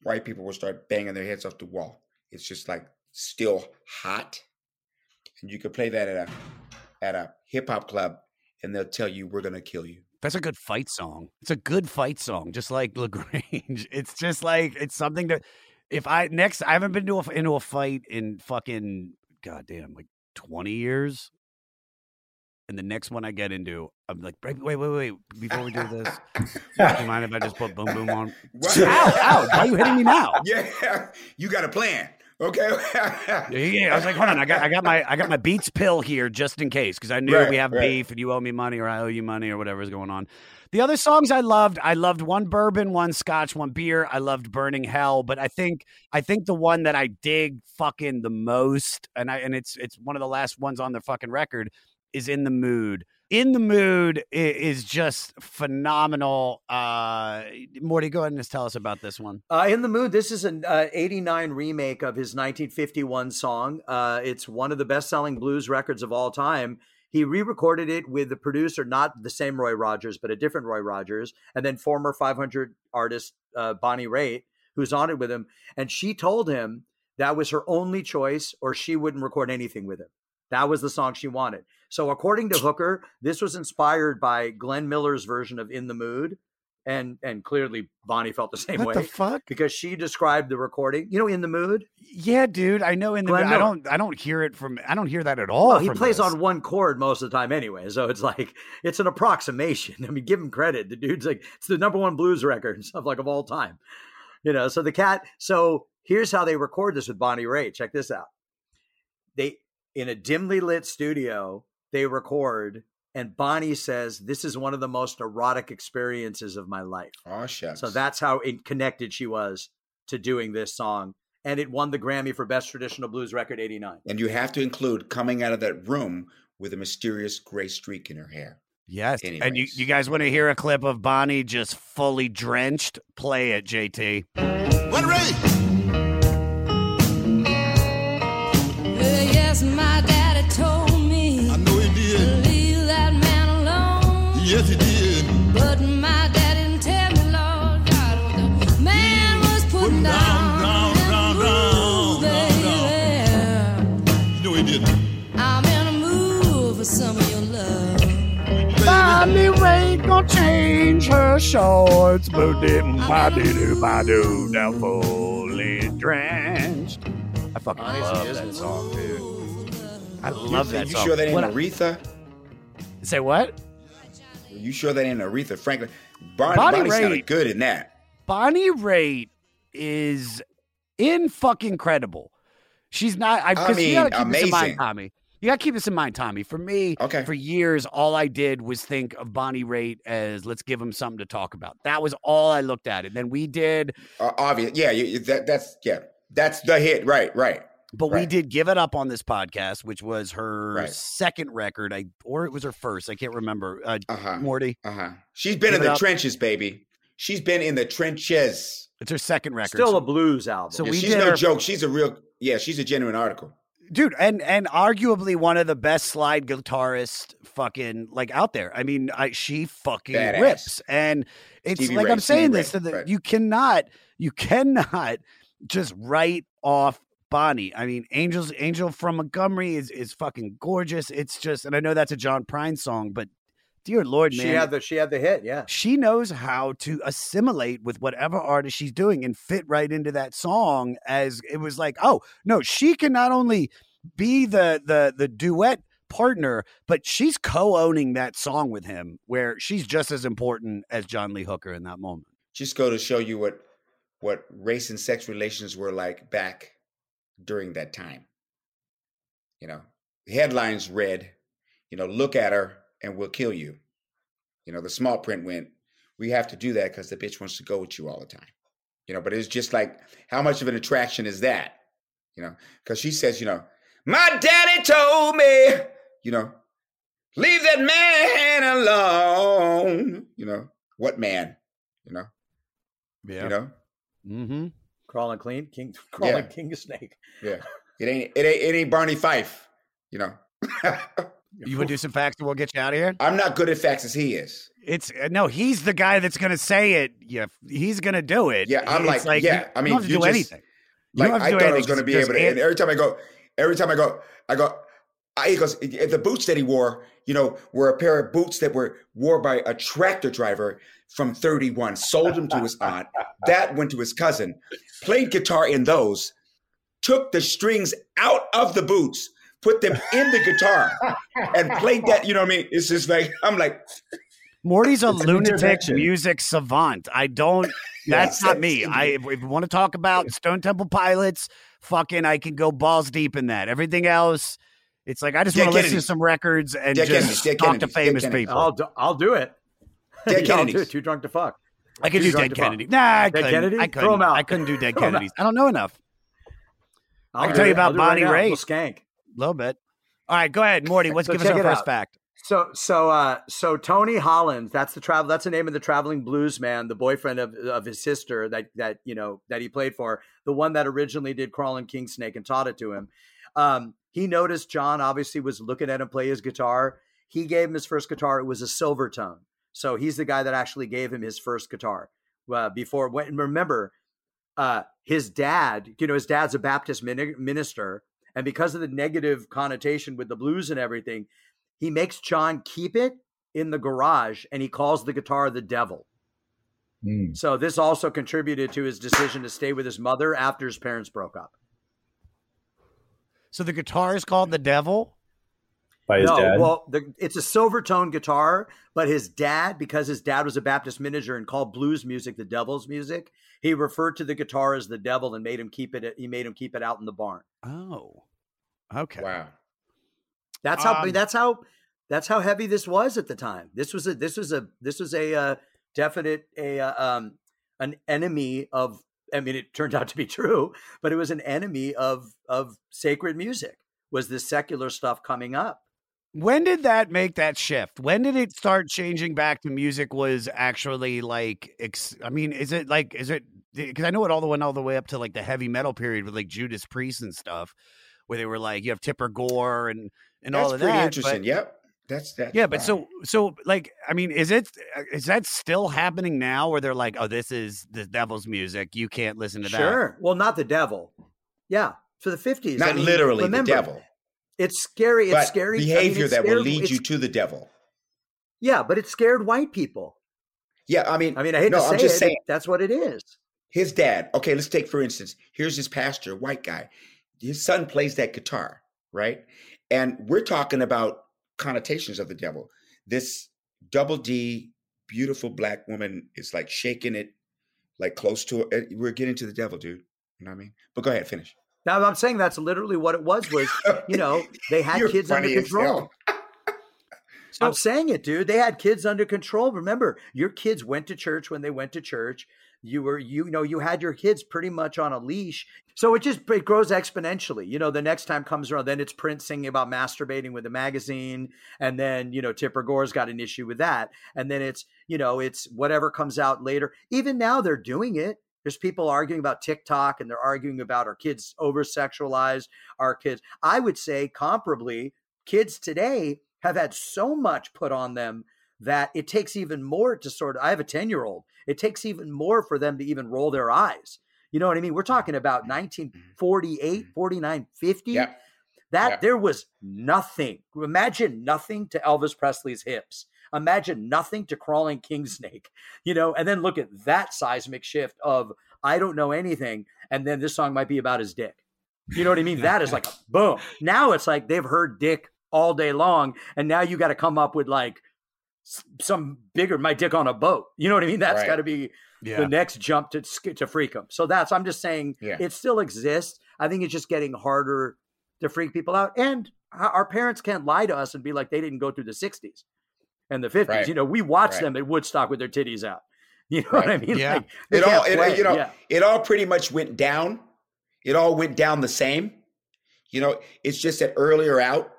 white people will start banging their heads off the wall. It's just like still hot, and you can play that at a at a hip hop club, and they'll tell you we're gonna kill you. That's a good fight song. It's a good fight song, just like La Grange. It's just like it's something that if I next I haven't been to a, into a fight in fucking goddamn like twenty years, and the next one I get into, I'm like, wait, wait, wait, wait. Before we do this, do you mind if I just put boom boom on? Ow, ow! Why are you hitting me now? Yeah, you got a plan, okay? Yeah, I was like, hold on, I got, I got my, I got my Beats pill here just in case because I knew Right, we have right. beef and you owe me money or I owe you money or whatever's going on. The other songs I loved, I loved one bourbon, one scotch, one beer. I loved Burning Hell, but I think, I think the one that I dig fucking the most, and I, and it's, it's one of the last ones on the fucking record, is In the Mood. In the Mood is just phenomenal. Uh, Morty, go ahead and just tell us about this one. Uh, in the mood. This is an uh, '89 remake of his 1951 song. Uh, it's one of the best-selling blues records of all time. He re-recorded it with the producer, not the same Roy Rogers, but a different Roy Rogers, and then former 500 artist uh, Bonnie Raitt, who's on it with him. And she told him that was her only choice, or she wouldn't record anything with him. That was the song she wanted. So, according to Hooker, this was inspired by Glenn Miller's version of "In the Mood," and and clearly Bonnie felt the same What way. the fuck? Because she described the recording. You know, "In the Mood." Yeah, dude. I know in the Glenn I don't I don't hear it from I don't hear that at all. Well, he plays this. on one chord most of the time anyway, so it's like it's an approximation. I mean, give him credit. The dude's like it's the number one blues record and stuff like of all time. You know, so the cat. So here's how they record this with Bonnie Raitt. Check this out. They in a dimly lit studio they record, and Bonnie says, "This is one of the most erotic experiences of my life." Oh shucks. So that's how in- connected she was to doing this song, and it won the Grammy for Best Traditional Blues Record '89. and you have to include coming out of that room with a mysterious gray streak in her hair. Yes. And you, you guys want to hear a clip of Bonnie just fully drenched? Play it, JT. When ready. Bonnie Raitt gonna change her shorts, but didn't do now fully drenched. I fucking love that song, dude. I love you, that You song. sure that ain't What I- Aretha? Say what? You sure that ain't Aretha Franklin? Bonnie, Bonnie Bonnie sounded Raitt. good in that. Bonnie Raitt is in fucking credible. She's not. I, I 'cause you mean, gotta keep this in mind, amazing. Tommy. You gotta keep this in mind, Tommy. For me, Okay. for years, all I did was think of Bonnie Raitt as let's give him something to talk about. That was all I looked at. And then we did, Uh, obvious, yeah. You, you- that, that's yeah. That's the hit, right? Right. but we did give it up on this podcast, which was her Right. second record, I or it was her first. I can't remember. Uh, Uh-huh. Morty, Uh huh. She's been Give in the up. trenches, baby. She's been in the trenches. it's her second record. Still a blues album. So Yeah, we she's did no her- joke. She's a real. Yeah, she's a genuine article. Dude and and arguably one of the best slide guitarists fucking like out there i mean I, she fucking Badass. rips and it's Stevie like Ray, i'm saying Stevie this Ray, so that right. you cannot you cannot just write off bonnie i mean angels angel from montgomery is is fucking gorgeous it's just and i know that's a john prine song but dear lord man She had the she had the hit, yeah. she knows how to assimilate with whatever artist she's doing and fit right into that song as it was like oh no she can not only be the the the duet partner but she's co-owning that song with him where she's just as important as john lee hooker in that moment Just go to show you what what race and sex relations were like back during that time. You know, headlines read, you know, look at her and we'll kill you. You know, the small print went, we have to do that because the bitch wants to go with you all the time. You know, but it's just like, how much of an attraction is that? You know, because she says, you know, my daddy told me, you know, leave that man alone. You know, what man? You know, yeah you know, mm-hmm Crawling clean, king crawling Yeah. king of snake. yeah. It ain't it ain't it ain't Barney Fife. You know, you would do some facts and we'll get you out of here I'm not good at facts as he is. it's uh, no he's the guy that's gonna say it yeah he's gonna do it Yeah, I'm It's like, yeah. you, I you mean, to you do just- anything You Like to I do thought I was going to be able to. And every time I go, every time I go, I go. I, he goes, the boots that he wore, you know, were a pair of boots that were wore by a tractor driver from 31. Sold them to his aunt. That went to his cousin. Played guitar in those. Took the strings out of the boots. Put them in the guitar and played that. You know what I mean? It's just like I'm like, Morty's a lunatic music savant. I don't. Yeah, That's not me. that's- I if we want to talk about Stone Temple Pilots, fucking, I can go balls deep in that. Everything else, it's like I just Dead want to listen to some records and Dead Kennedys, just Dead talk to famous people. I'll do, I'll do it. Dead Yeah, I'll do Kennedys. it. Too drunk to fuck. I could Too do Dead to fuck. Kennedy. Nah, I Dead couldn't. Kennedy? I Throw couldn't. 'em out. I couldn't do Dead Throw 'em out. Kennedys. I don't know enough. I'll I can tell you it. I'll about do it right Bonnie now. Raitt. Skank. A little bit. All right, go ahead, Morty. Let's So give us our first out. fact. So so uh so Tony Holland, that's the travel that's the name of the traveling blues man, the boyfriend of of his sister that that you know that he played for, the one that originally did Crawling King Snake and taught it to him. Um he noticed John obviously was looking at him play his guitar. He gave him his first guitar. It was a Silvertone. So he's the guy that actually gave him his first guitar. Uh, before, when, remember, uh, his dad, you know, his dad's a Baptist minister. And because of the negative connotation with the blues and everything, he makes John keep it in the garage and he calls the guitar the devil. Hmm. So this also contributed to his decision to stay with his mother after his parents broke up. So the guitar is called the Devil. No, well, the, it's a Silvertone guitar, but his dad, because his dad was a Baptist minister and called blues music the devil's music, he referred to the guitar as the devil and made him keep it. He made him keep it out in the barn. Oh, okay. Wow. That's how. Um, that's how. That's how heavy this was at the time. This was a. This was a. This was a uh, definite a uh, um an enemy of. I mean, it turned out to be true, but it was an enemy of of sacred music. Was this secular stuff coming up? When did that make that shift? When did it start changing back to music was actually like ex- I mean, is it like is it eh, because I know it all the went all the way up to like the heavy metal period with like Judas Priest and stuff, where they were like you have Tipper Gore and and That's all of pretty that. interesting. but- Yep. That's that. yeah, but so so like I mean, is it eh, is that still happening now where they're like, oh, this is the devil's music, you can't listen to that? Sure. Well, not the devil. Yeah, for the fifties. Not literally the devil. It's scary. It's but scary. I mean, behavior it's that will lead you to the devil. Yeah, but it scared white people. Yeah, I mean, I mean, I hate no, to say I'm just it, saying. that's what it is. His dad. Okay, let's take for instance. Here's his pastor, white guy. His son plays that guitar, right? And we're talking about connotations of the devil. This double D, beautiful black woman is like shaking it, like close to it. We're getting to the devil, dude. You know what I mean? But go ahead, finish. Now I'm saying that's literally what it was. Was you know they had You're kids under funny as control. I'm saying it, dude. They had kids under control. Remember, your kids went to church when they went to church. You were, you know, you had your kids pretty much on a leash. So it just it grows exponentially. You know, the next time comes around, then it's Prince singing about masturbating with a magazine, and then you know Tipper Gore's got an issue with that, and then it's you know it's whatever comes out later. Even now they're doing it. There's people arguing about TikTok, and they're arguing about our kids over sexualized. Our kids, I would say, comparably, kids today have had so much put on them that it takes even more to sort of I have a 10 year old. It takes even more for them to even roll their eyes. You know what I mean? We're talking about mm-hmm. mm-hmm. 1948, mm-hmm. 49, 50. That there was nothing. Imagine nothing to Elvis Presley's hips. Imagine nothing to crawling king snake. You know, and then look at that seismic shift of I don't know anything, and then this song might be about his dick. You know what I mean? That is like boom. Now it's like they've heard dick all day long, and now you got to come up with like some bigger my dick on a boat. You know what I mean? That's Right. got to be Yeah. the next jump to to freak them. So that's I'm just saying Yeah. it still exists. I think it's just getting harder to freak people out, and our parents can't lie to us and be like they didn't go through the '60s and the '50s. Right. You know, we watched Right. them at Woodstock with their titties out. You know what I mean? Yeah. Like, It all, it, you know, yeah. it all pretty much went down. It all went down the same. You know, it's just that earlier out,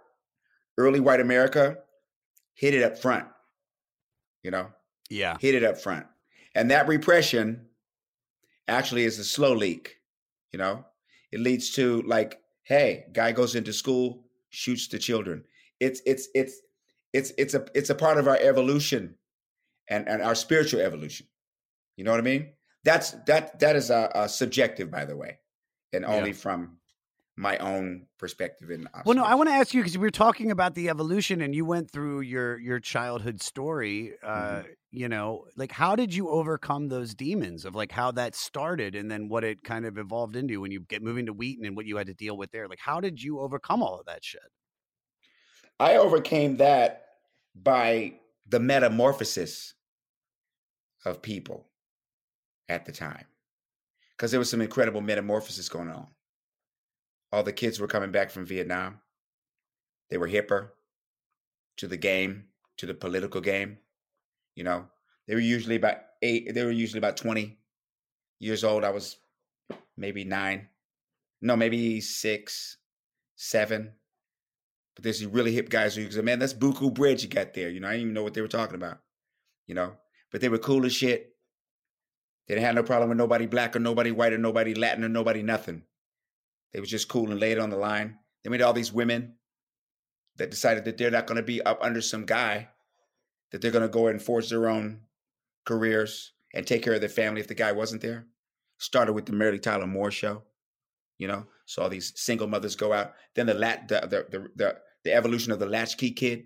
early white America hit it up front. You know, Yeah. hit it up front, and that repression actually is a slow leak. You know, it leads to like, hey, guy goes into school, shoots the children. It's it's it's it's it's a it's a part of our evolution, and and our spiritual evolution. You know what I mean? That's that that is a, a subjective, by the way, and Yeah. only from my own perspective and Well, no, I want to ask you because we were talking about the evolution, and you went through your your childhood story. Uh, Mm-hmm. You know, like how did you overcome those demons of like how that started, and then what it kind of evolved into when you get moving to Wheaton and what you had to deal with there? Like, how did you overcome all of that shit? I overcame that by the metamorphosis of people at the time. Because there was some incredible metamorphosis going on. All the kids were coming back from Vietnam. They were hipper to the game, to the political game. You know, they were usually about eight, they were usually about 20 years old. I was maybe nine. No, maybe six, seven. But there's these really hip guys who say, man, that's Buku Bridge you got there. You know, I didn't even know what they were talking about. You know, but they were cool as shit. They didn't have no problem with nobody black or nobody white or nobody Latin or nobody nothing. They was just cool and laid on the line. They made all these women that decided that they're not going to be up under some guy, that they're going to go and forge their own careers and take care of their family if the guy wasn't there. Started with the Mary Tyler Moore show, you know. All these single mothers go out. Then the lat the the the the, the evolution of the latchkey kid,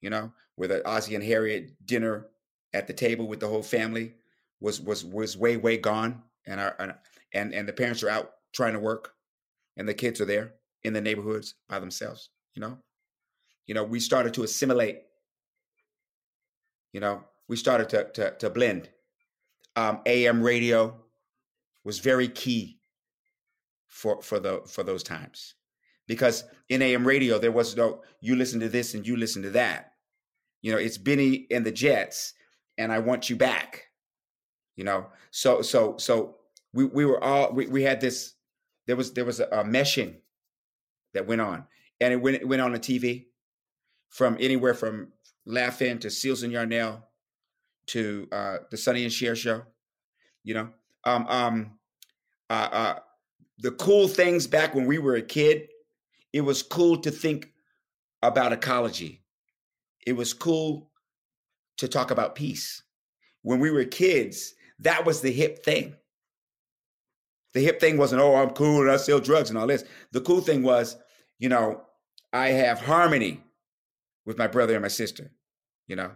you know, where the Ozzie and Harriet dinner at the table with the whole family was was was way way gone, and our and and, and the parents are out trying to work, and the kids are there in the neighborhoods by themselves. You know, you know, we started to assimilate. You know, we started to to, to blend. Um, AM radio was very key for for the for those times because in AM radio there was no you listen to this and you listen to that. You know, it's Benny and the Jets, and I want you back. You know, so so so we we were all we, we had this. There was there was a, a meshing that went on, and it went it went on the TV from anywhere from Laugh-In to Shields and Yarnell to uh, the Sonny and Cher show. You know, um, um, uh, uh, the cool things back when we were a kid. It was cool to think about ecology. It was cool to talk about peace. When we were kids, that was the hip thing. The hip thing wasn't, oh, I'm cool and I sell drugs and all this. The cool thing was, you know, I have harmony with my brother and my sister, you know.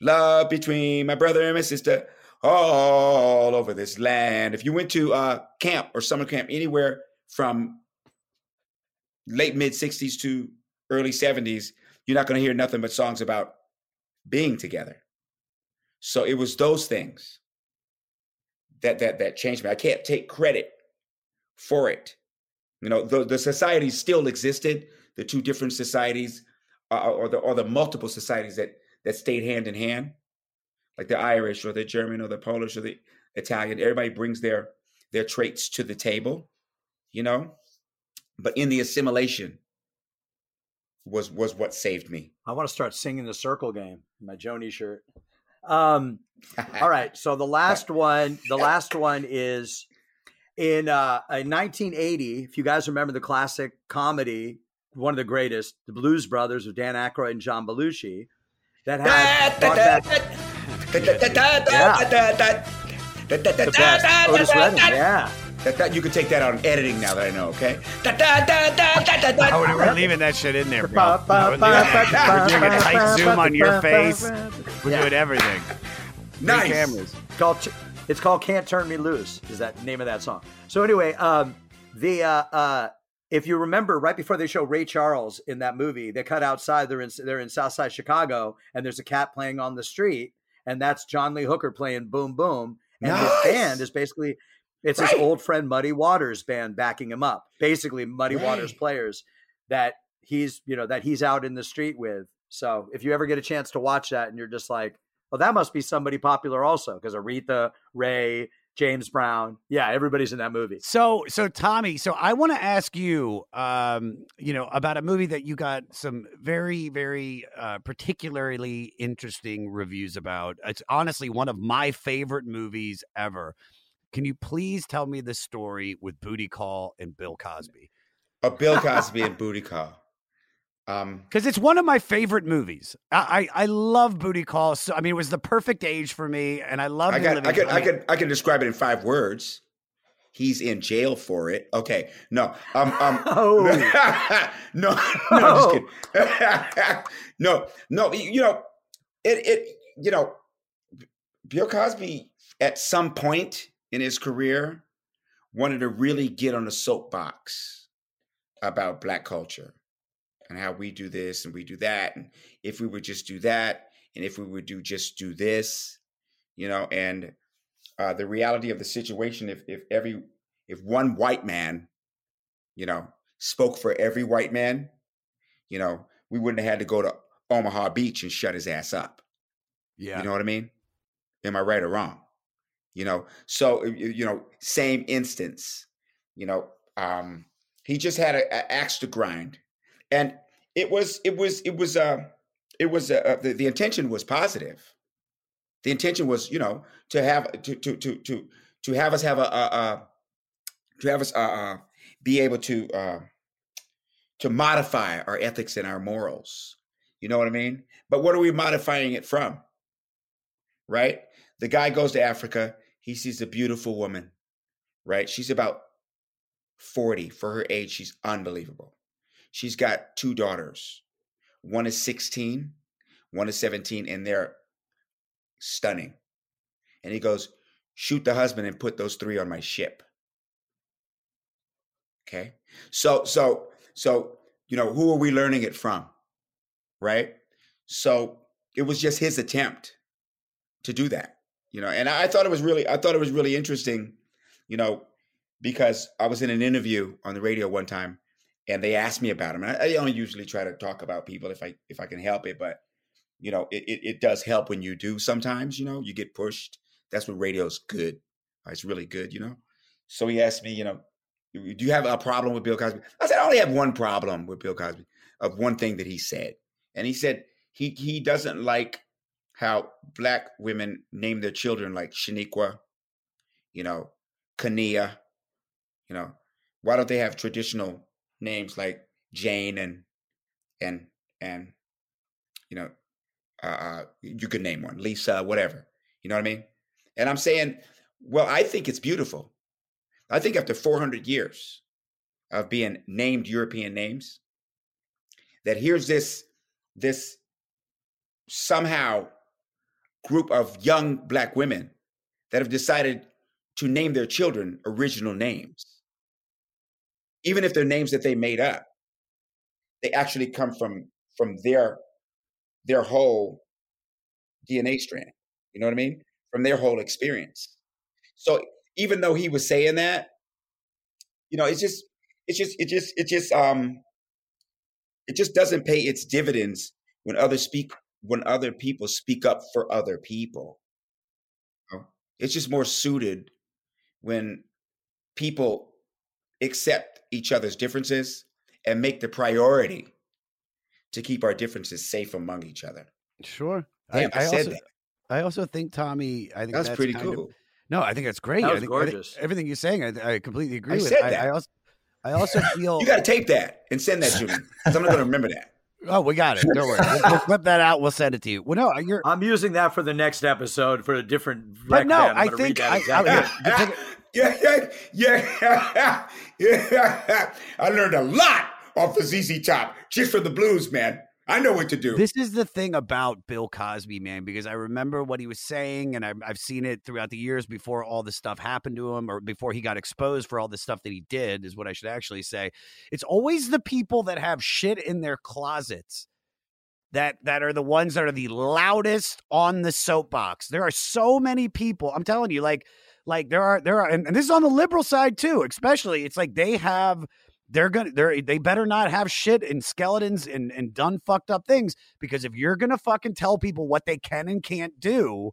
Love between my brother and my sister all over this land. If you went to uh, camp or summer camp anywhere from late mid 60s to early 70s, you're not going to hear nothing but songs about being together. So it was those things that that that changed me. I can't take credit for it. You know, the the societies still existed, the two different societies, uh, or the or the multiple societies that that stayed hand in hand, like the Irish or the German or the Polish or the Italian. Everybody brings their their traits to the table, you know. But in the assimilation was was what saved me. I want to start singing the circle game in my Joni shirt. Um, all right. So the last one, the last one is in uh, in 1980. If you guys remember the classic comedy, one of the greatest, The Blues Brothers with Dan Aykroyd and John Belushi, that had brought back- Yeah. The best. Otis Redding, yeah. That, that you could take that out in editing now that I know. Okay. I would, we're leaving that shit in there, bro. I would leave it- We're doing a tight zoom on your face. We're Yeah. doing everything. Three Nice. cameras. It's called it's called "Can't Turn Me Loose." Is that name of that song? So anyway, um, the uh, uh, if you remember, right before they show Ray Charles in that movie, they cut outside. They're in they're in Southside Chicago, and there's a cat playing on the street, and that's John Lee Hooker playing "Boom Boom," and Nice. his band is basically it's his old friend Muddy Waters band backing him up. Basically, Muddy Waters players that he's you know that he's out in the street with. So if you ever get a chance to watch that, and you're just like, well, that must be somebody popular also because Aretha, Ray, James Brown, yeah, everybody's in that movie. So, so Tommy, so I want to ask you, um, you know, about a movie that you got some very, very uh, particularly interesting reviews about. It's honestly one of my favorite movies ever. Can you please tell me the story with Booty Call and Bill Cosby? A Bill Cosby and Booty Call. Um, Because it's one of my favorite movies. I, I I love Booty Call. So I mean, it was the perfect age for me, and I love. I got. I could. I could. I can describe it in five words. He's in jail for it. Okay. No. Um. Um. Oh. no. No. I'm just kidding. no. No. You know, it. It. You know, Bill Cosby at some point in his career wanted to really get on the soapbox about black culture and how we do this and we do that and if we would just do that and if we would do just do this you know and uh, the reality of the situation if if every if one white man you know spoke for every white man you know we wouldn't have had to go to omaha beach and shut his ass up. Yeah. you know what i mean? Am i right or wrong? You know so you know same instance you know um he just had an a axe to grind and it was it was it was uh it was uh, uh, the, the intention was positive the intention was you know to have to to to to to have us have a, a, a to have us uh, uh be able to uh to modify our ethics and our morals. You know what I mean? But what are we modifying it from? Right? The guy goes to Africa, he sees a beautiful woman, right? She's about 40 for her age, she's unbelievable. She's got two daughters. One is 16, one is 17, and they're stunning. And he goes, shoot the husband and put those three on my ship. Okay. So, so, so, you know, who are we learning it from? Right. So it was just his attempt to do that, you know, and I thought it was really, I thought it was really interesting, you know, because I was in an interview on the radio one time and they asked me about him. And I, I don't usually try to talk about people if I, if I can help it, but you know, it, it, it does help when you do sometimes, you know, you get pushed. That's what radio's good. Uh, it's really good, you know? So he asked me, you know, do you have a problem with Bill Cosby? I said, I only have one problem with Bill Cosby of one thing that he said. And he said he he doesn't like how black women name their children like Shaniqua, you know, Kania, you know, why don't they have traditional names like Jane and and and you know, uh, uh, you could name one, Lisa, whatever. You know what I mean? And I'm saying, well, I think it's beautiful. I think after 400 years of being named European names, that here's this this somehow group of young black women that have decided to name their children original names, even if they're names that they made up. They actually come from from their their whole DNA strand. You know what I mean? From their whole experience. So even though he was saying that, you know, it's just, it's just, it just, it just, um, it just doesn't pay its dividends when other speak, when other people speak up for other people. It's just more suited when people accept each other's differences and make the priority to keep our differences safe among each other. Sure. Damn, I, said also, that. I also think Tommy. I think That's that's, pretty kind of- cool. no, I think that's great. That I was think, I think gorgeous. everything you're saying, I, I completely agree I with. said I, that. I also, I also feel. You got to tape that and send that to me because I'm not going to remember that. oh, we got it. Don't worry. We'll, we'll clip that out. We'll send it to you. Well, no, you're. I'm using that for the next episode for a different. But no, band. I'm I gonna read think that I- exactly. I- here, yeah, yeah, yeah, yeah. I learned a lot off the ZZ Top just for the blues, man. I know what to do. This is the thing about Bill Cosby, man, because I remember what he was saying, and I've, I've seen it throughout the years before all this stuff happened to him, or before he got exposed for all the stuff that he did, is what I should actually say. It's always the people that have shit in their closets that that are the ones that are the loudest on the soapbox. There are so many people. I'm telling you, like, like there are there are, and, and this is on the liberal side too. Especially, it's like they have. They're gonna. They're. They better not have shit and skeletons and and done fucked up things because if you're gonna fucking tell people what they can and can't do,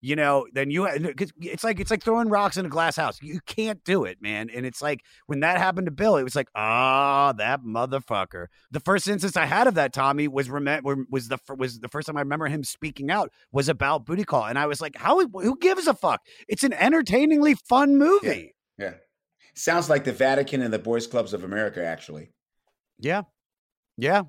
you know, then you. 'cause It's like it's like throwing rocks in a glass house. You can't do it, man. And it's like when that happened to Bill, it was like, ah, that motherfucker. The first instance I had of that, Tommy, was remem- was the was the first time I remember him speaking out was about booty call, and I was like, how? Who gives a fuck? It's an entertainingly fun movie. yeah. Sounds like the Vatican and the Boys Clubs of America, actually. Yeah. Yeah.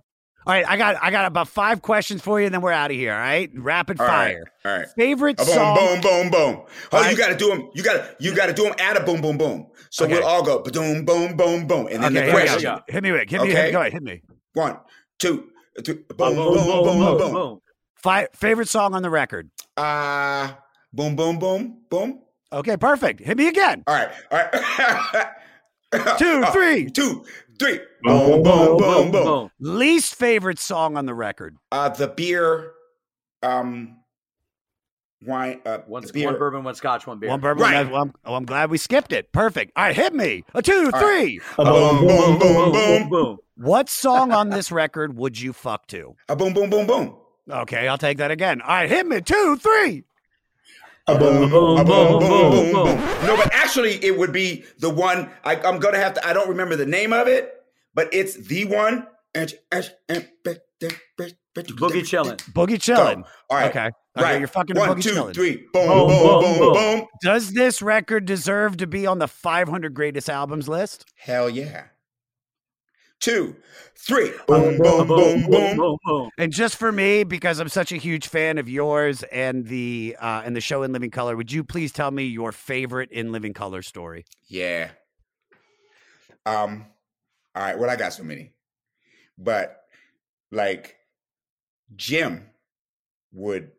All right, I got I got about five questions for you, and then we're out of here. All right, rapid All right, fire. All right. Favorite A boom, song? boom, boom, boom. Oh, All right. you got to do them. You got to you got to do them at a boom, boom, boom. So Okay. we'll all go boom, boom, boom, boom, and then Okay, the here we question. Hit me, Rick. Hit me. Hit me. Go ahead. Hit me. One, two, two. Boom, boom, boom, boom, boom. Fi- favorite song on the record? Uh boom, boom, boom, boom. Okay, perfect. Hit me again. All right, all right. Two, Uh, two, three. Boom, boom, boom, boom. Least favorite song on the record? Uh, the beer, um, wine. Uh, One, the beer. one bourbon, one scotch, one beer. One bourbon. Right. Well, I'm, oh, I'm glad we skipped it. Perfect. All right, hit me. A two, right. three. A boom, boom, boom, boom. boom. What song on this record would you fuck to? A boom, boom, boom, boom. Okay, I'll take that again. All right, hit me. Two, three. A boom, boom, boom, boom, boom, boom, boom, boom. boom. No, but actually, it would be the one. I, I'm gonna have to. I don't remember the name of it, but it's the one. Boogie Boogie chillin'. Boogie chillin'. All right. Okay. Right. Okay, you're fucking One, Boogie two, Chillin'. three. Boom, Boom, boom, boom, boom, boom. boom. Does this record deserve to be on the 500 greatest albums list? Hell yeah. Two, three. Boom, boom, boom, boom. And just for me, because I'm such a huge fan of yours and the uh, and the show in Living Color, would you please tell me your favorite in Living Color story? Yeah. Um. All right. Well, I got so many, but like Jim would.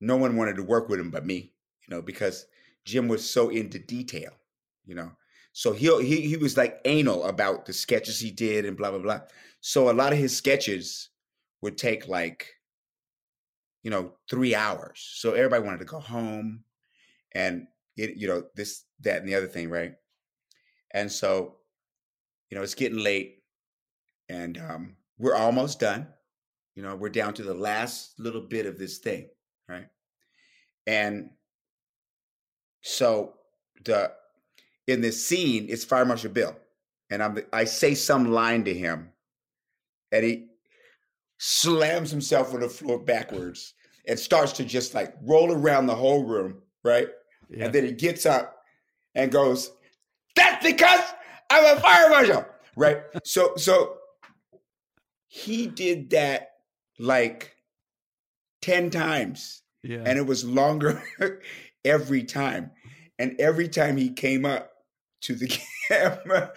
No one wanted to work with him but me, you know, because Jim was so into detail, you know. So he he he was like anal about the sketches he did and blah blah blah. So a lot of his sketches would take like, you know, three hours. So everybody wanted to go home, and it, you know this that and the other thing, right? And so, you know, it's getting late, and um, we're almost done. You know, we're down to the last little bit of this thing, right? And so the in this scene, it's Fire Marshal Bill, and I'm I say some line to him, and he slams himself on the floor backwards and starts to just like roll around the whole room, right? And then he gets up and goes, "That's because I'm a fire marshal," right? so so he did that like 10 times. Yeah. And it was longer every time. And every time he came up to the camera,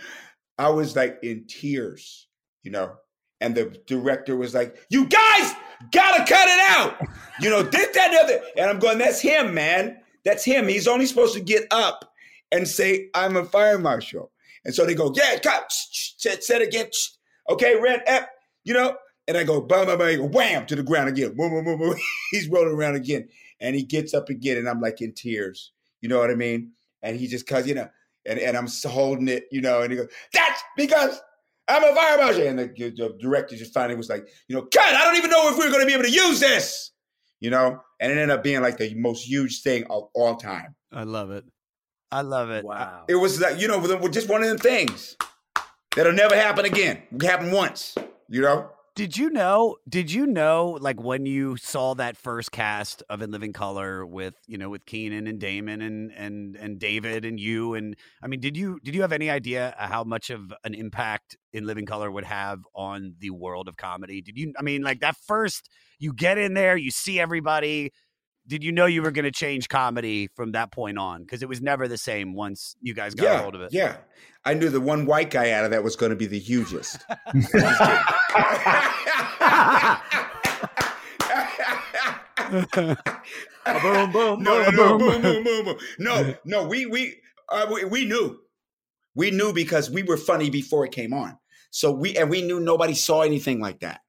I was like in tears, you know. And the director was like, You guys gotta cut it out. You know, this, that, and the other. And I'm going, That's him, man. That's him. He's only supposed to get up and say, I'm a fire marshal. And so they go, Yeah, cut. Said again. Okay, red, F, you know. And I go, bam, bam, bam, wham, to the ground again. Boom, boom, boom, boom. He's rolling around again. And he gets up again, and I'm like in tears. You know what I mean? And he just, cause, you know, and, and I'm holding it, you know, and he goes, That's because I'm a fire marshal. And the, the director just finally was like, you know, cut, I don't even know if we're going to be able to use this, you know? And it ended up being like the most huge thing of all time. I love it. I love it. Wow. It was like, you know, just one of them things that'll never happen again. It happened once, you know? Did you know? Did you know? Like when you saw that first cast of In Living Color with you know with Keenen and Damon and and and David and you and I mean, did you did you have any idea how much of an impact In Living Color would have on the world of comedy? Did you? I mean, like that first you get in there, you see everybody. Did you know you were going to change comedy from that point on? Because it was never the same once you guys got yeah, hold of it. Yeah. I knew the one white guy out of that was going to be the hugest. boom, boom, no, no, no, boom, boom, boom, boom. No, no, we we, uh, we we knew, we knew because we were funny before it came on. So we and we knew nobody saw anything like that.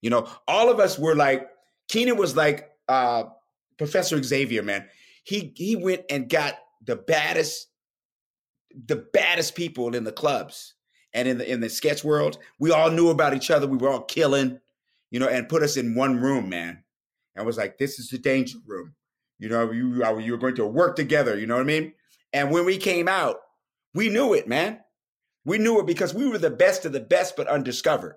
You know, all of us were like Keenen was like uh, Professor Xavier, man. He he went and got the baddest, the baddest people in the clubs and in the in the sketch world. We all knew about each other. We were all killing, you know, and put us in one room, man and was like, "This is the danger room." You know, you you were going to work together. You know what I mean? And when we came out, we knew it, man. We knew it because we were the best of the best, but undiscovered.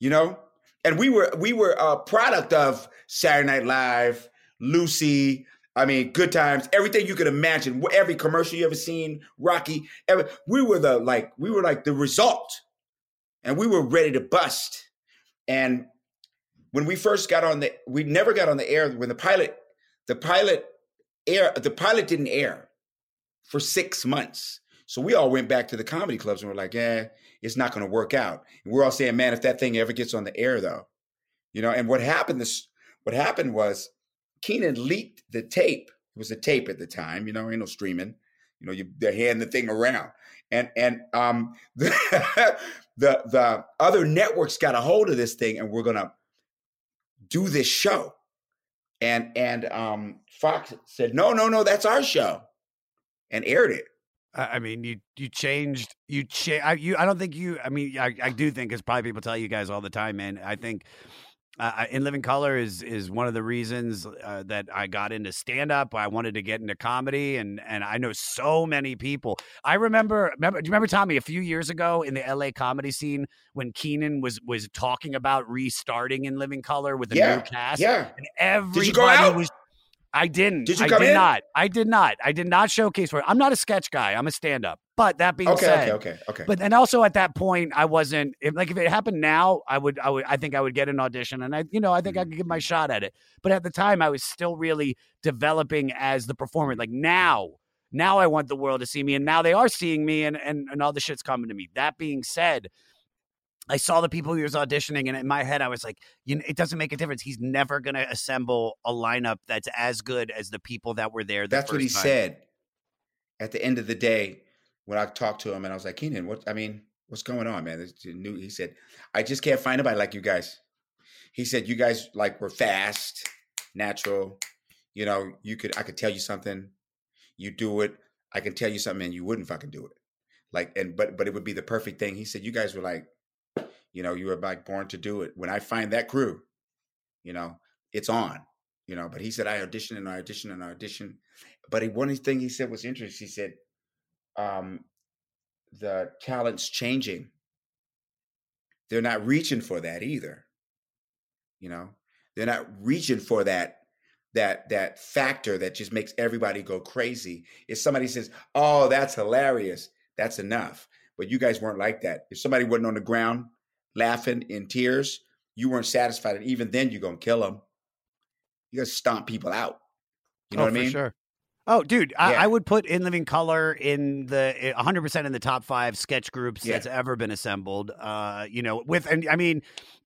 You know, and we were we were a product of Saturday Night Live, Lucy. I mean, Good Times, everything you could imagine. Every commercial you ever seen, Rocky. Every, we were the like we were like the result, and we were ready to bust. And when we first got on the we never got on the air when the pilot the pilot air the pilot didn't air for six months so we all went back to the comedy clubs and we're like yeah it's not going to work out. And we're all saying man if that thing ever gets on the air though. You know and what happened this what happened was keenan leaked the tape. It was a tape at the time you know ain't no streaming. You know you they're handing the thing around. And and um the the, the other networks got a hold of this thing and we're gonna do this show. And and um Fox said, no, no, no, that's our show, and aired it. I I mean, you you changed you cha- I, you I don't think you. I mean, I, I do think, as probably people tell you guys all the time, man. I think uh, in Living Color is is one of the reasons uh, that I got into stand up. I wanted to get into comedy, and and I know so many people. I remember, remember, do you remember Tommy a few years ago in the L.A. comedy scene when Keenen was was talking about restarting in Living Color with a Yeah, new cast? yeah. and everybody Did you go out? was. I didn't. Did you I come did in? not. I did not. I did not showcase for it. I'm not a sketch guy. I'm a stand up. But that being Okay, said, okay, okay, okay. But and also at that point, I wasn't if, like if it happened now, I would I would I think I would get an audition and I you know I think I Mm-hmm. could give my shot at it. But at the time, I was still really developing as the performer. Like now, now I want the world to see me, and now they are seeing me, and and and all the shit's coming to me. That being said. I saw the people he was auditioning, and in my head, I was like, "You know, it doesn't make a difference. He's never going to assemble a lineup that's as good as the people that were there." The That's what he time. said. At the end of the day, when I talked to him, and I was like, Keenen, what? I mean, what's going on, man? New. He said, I just can't find anybody like you guys. He said, you guys like were fast, natural. You know, you could. I could tell you something. You do it. I can tell you something, and you wouldn't fucking do it. Like, and but but it would be the perfect thing. He said, you guys were like, you know, you were like born to do it. When I find that crew, you know, it's on. You know, but he said I audition and I audition and I audition. But he, one thing he said was interesting. He said, um, the talent's changing. They're not reaching for that either. You know, they're not reaching for that that that factor that just makes everybody go crazy. If somebody says, "Oh, that's hilarious," that's enough. But you guys weren't like that. If somebody wasn't on the ground laughing in tears, you weren't satisfied, and even then, you're gonna kill them. You gotta stomp people out. You know oh, what I for mean? Sure. Oh, dude, I, Yeah. I would put In Living Color in the 100 percent in the top five sketch groups Yeah. that's ever been assembled. Uh, you know, with and I mean,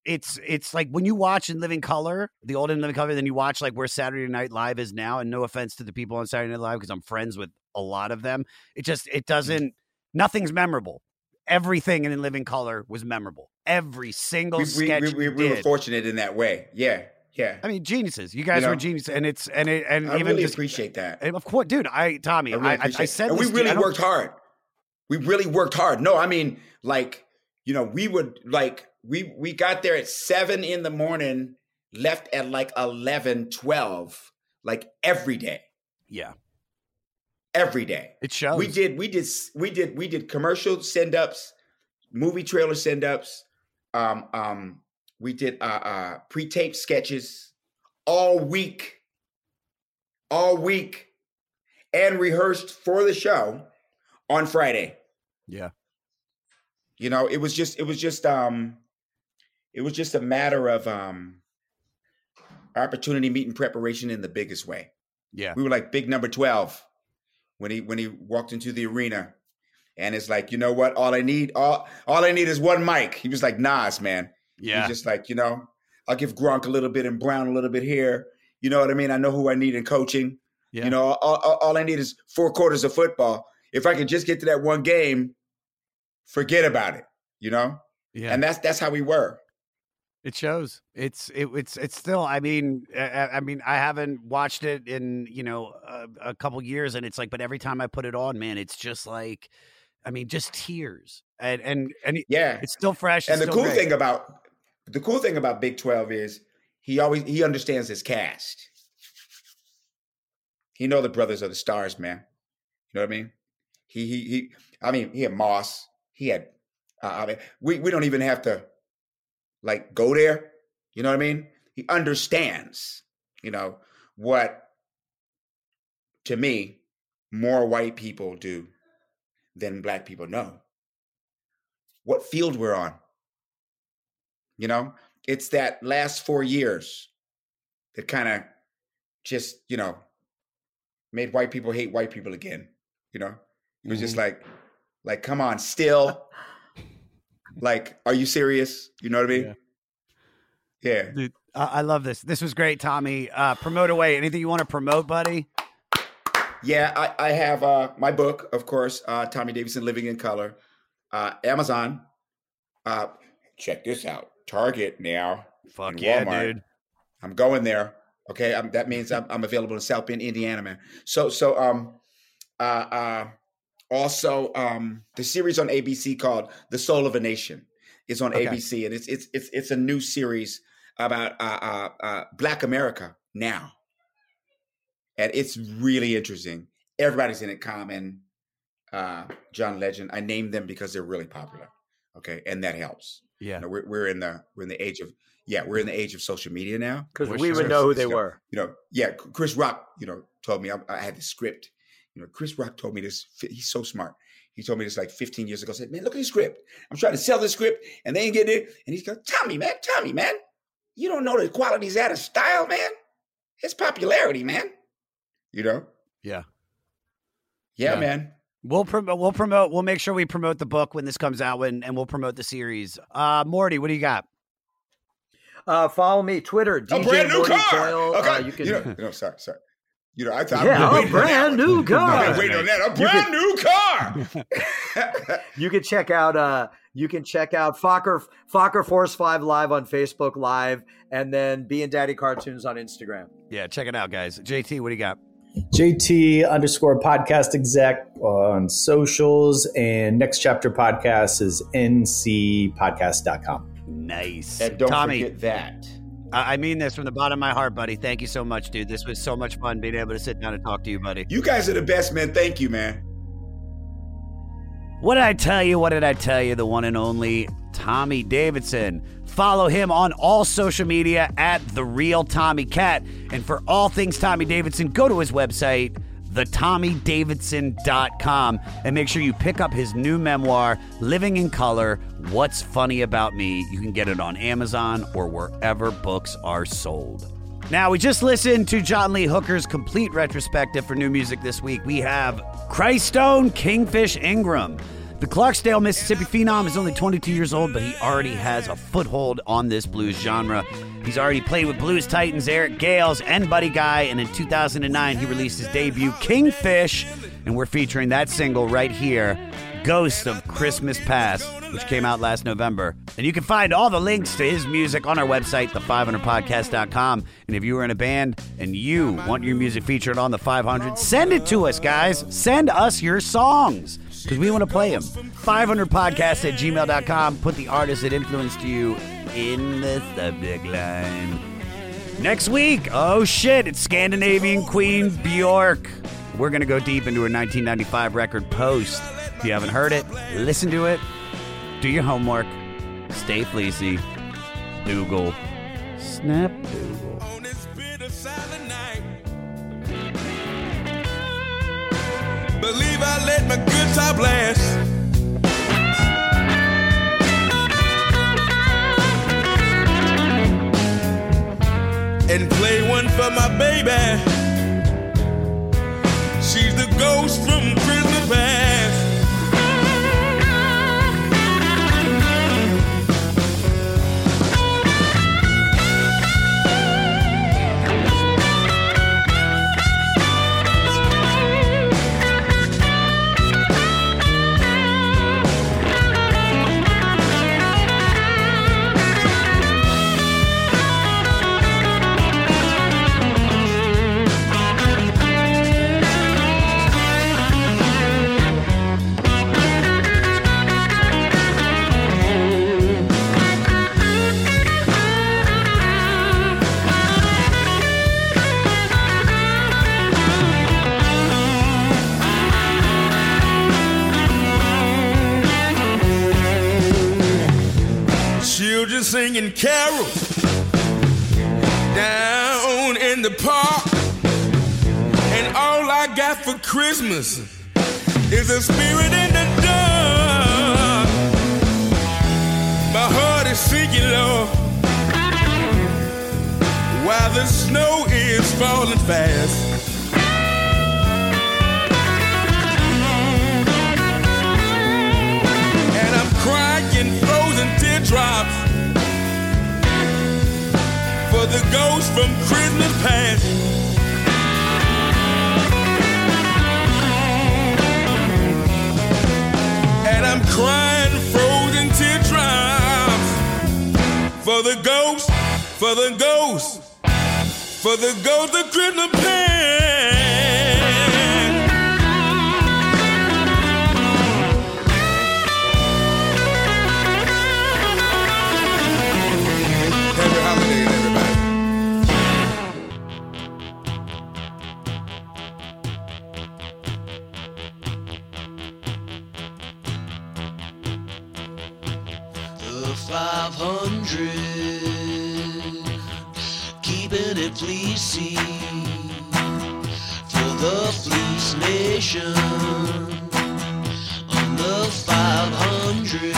it's it's like when you watch In Living Color, the old In Living Color, then you watch like where Saturday Night Live is now. And no offense to the people on Saturday Night Live because I'm friends with a lot of them. It just it doesn't. Nothing's memorable. Everything in In Living Color was memorable. Every single We, we, sketch we, we, you we were fortunate in that way. Yeah, yeah. I mean, geniuses. You guys You were geniuses, and it's and it and I even really just appreciate that. Eh, of course, dude. I Tommy, I, really I, I said we really don't- worked hard. We really worked hard. No, I mean, like, you know, we would like we we got there at seven in the morning, left at like 11, 12, like every day. Yeah, every day. It shows. We did we did we did we did commercial send ups, movie trailer send ups. Um, um, we did uh, uh, pre taped sketches all week, all week, and rehearsed for the show on Friday. Yeah. You know, it was just it was just um it was just a matter of um opportunity meeting preparation in the biggest way. Yeah. We were like big number 12 when he when he walked into the arena. And it's like, you know what? All I need, all all I need is one mic. He was like Nas, man. Yeah. He's just like, you know, I'll give Gronk a little bit and Brown a little bit here. You know what I mean? I know who I need in coaching. Yeah. You know, all, all, all I need is four quarters of football. If I could just get to that one game, forget about it. You know? Yeah. And that's that's how we were. It shows. It's it, it's it's still. I mean, I, I mean, I haven't watched it in you know a, a couple years, and it's like, but every time I put it on, man, it's just like, I mean, just tears, and and and it- Yeah. it's still fresh. and the cool great. thing about the cool thing about Big 12 is he always he understands his cast. He know the brothers are the stars, man. You know what I mean? He he he I mean, he had Moss. He had uh, I mean, we we don't even have to like go there. You know what I mean? He understands, you know, what to me more white people do than black people know. What field we're on. You know, it's that last four years that kind of just, you know, made white people hate white people again. You know, it was just mm-hmm. like, like, come on, still. Like, are you serious? You know what I mean? Yeah. Dude, I, I love this. This was great, Tommy. Uh, promote away. Anything you want to promote, buddy? Yeah, I, I have uh, my book, of course, uh, Tommy Davidson Living in Color, uh, Amazon. Uh, check this out. Target now. Fuck yeah, Walmart. dude. I'm going there. Okay, um, that means I'm, I'm available in South Bend, Indiana, man. So, so um, uh, uh, also um, the series on ABC called "The Soul of a Nation" is on Okay. ABC, and it's it's it's it's a new series about uh, uh, uh, Black America now, and it's really interesting. Everybody's in it. Common, uh, John Legend. I named them because they're really popular. Okay, and that helps. Yeah. You know, we're we're in the we're in the age of yeah, we're in the age of social media now because we would know who they You know- were. You know, yeah, Chris Rock, you know, told me I, I had the script. You know, Chris Rock told me this. He's so smart. He told me this like 15 years ago. Said, "Man, look at the script. I'm trying to sell the script, and they ain't getting it." And he's going, "Tommy, man, Tommy, man, you don't know the quality's out of style, man. It's popularity, man. You know? Yeah. Yeah, Yeah. man. We'll promote. We'll promote. We'll make sure we promote the book when this comes out, when, and we'll promote the series. Uh, Morty, what do you got? Uh, follow me, Twitter, DJ a brand new Morty car. Coyle. okay. Uh, you can, you know, no, sorry, sorry. You know, I thought Yeah, I've a been waiting on that brand one. new I've car. been waiting on that. A brand can- new car. you can check out uh you can check out Fokker Fokker Force Five Live on Facebook Live, and then B and Daddy Cartoons on Instagram. Yeah, check it out, guys. JT, what do you got? JT underscore podcast exec on socials, and next chapter podcast is ncpodcast.com. Nice. And don't Tommy, forget that. I mean this from the bottom of my heart, buddy. Thank you so much, dude. This was so much fun being able to sit down and talk to you, buddy. You guys are the best, man. Thank you, man. What did I tell you? What did I tell you? The one and only Tommy Davidson. Follow him on all social media at the real Tommy Cat. And for all things Tommy Davidson, go to his website, thetommydavidson.com, and make sure you pick up his new memoir, Living in Color What's Funny About Me. You can get it on Amazon or wherever books are sold. Now, we just listened to John Lee Hooker's complete retrospective for new music this week. We have Christone Kingfish Ingram. The Clarksdale, Mississippi phenom is only 22 years old, but he already has a foothold on this blues genre. He's already played with blues titans Eric Gales and Buddy Guy, and in 2009 he released his debut Kingfish, and we're featuring that single right here, Ghost of Christmas Past, which came out last November. And you can find all the links to his music on our website, the500podcast.com. And if you are in a band and you want your music featured on the 500, send it to us, guys. Send us your songs because we want to play them. 500podcast at gmail.com. Put the artist that influenced you in the subject line. Next week, oh shit, it's Scandinavian Queen Bjork. We're going to go deep into her 1995 record Post. If you haven't heard it, listen to it. Do your homework. Stay fleecy. Dougal. Snap Believe I let my good top last. And play one for my baby. She's the ghost from Christmas past. Singing carols down in the park. And all I got for Christmas is a spirit in the dark. My heart is sinking low while the snow is falling fast. And I'm crying frozen teardrops for the ghost from Christmas past. And I'm crying frozen teardrops for the ghost, for the ghost, for the ghost of Christmas past. Fleecy for the fleece nation on the 500.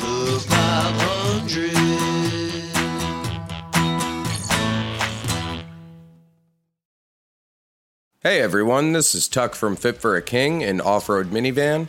The 500. Hey everyone, this is Tuck from Fit for a King, an off road minivan.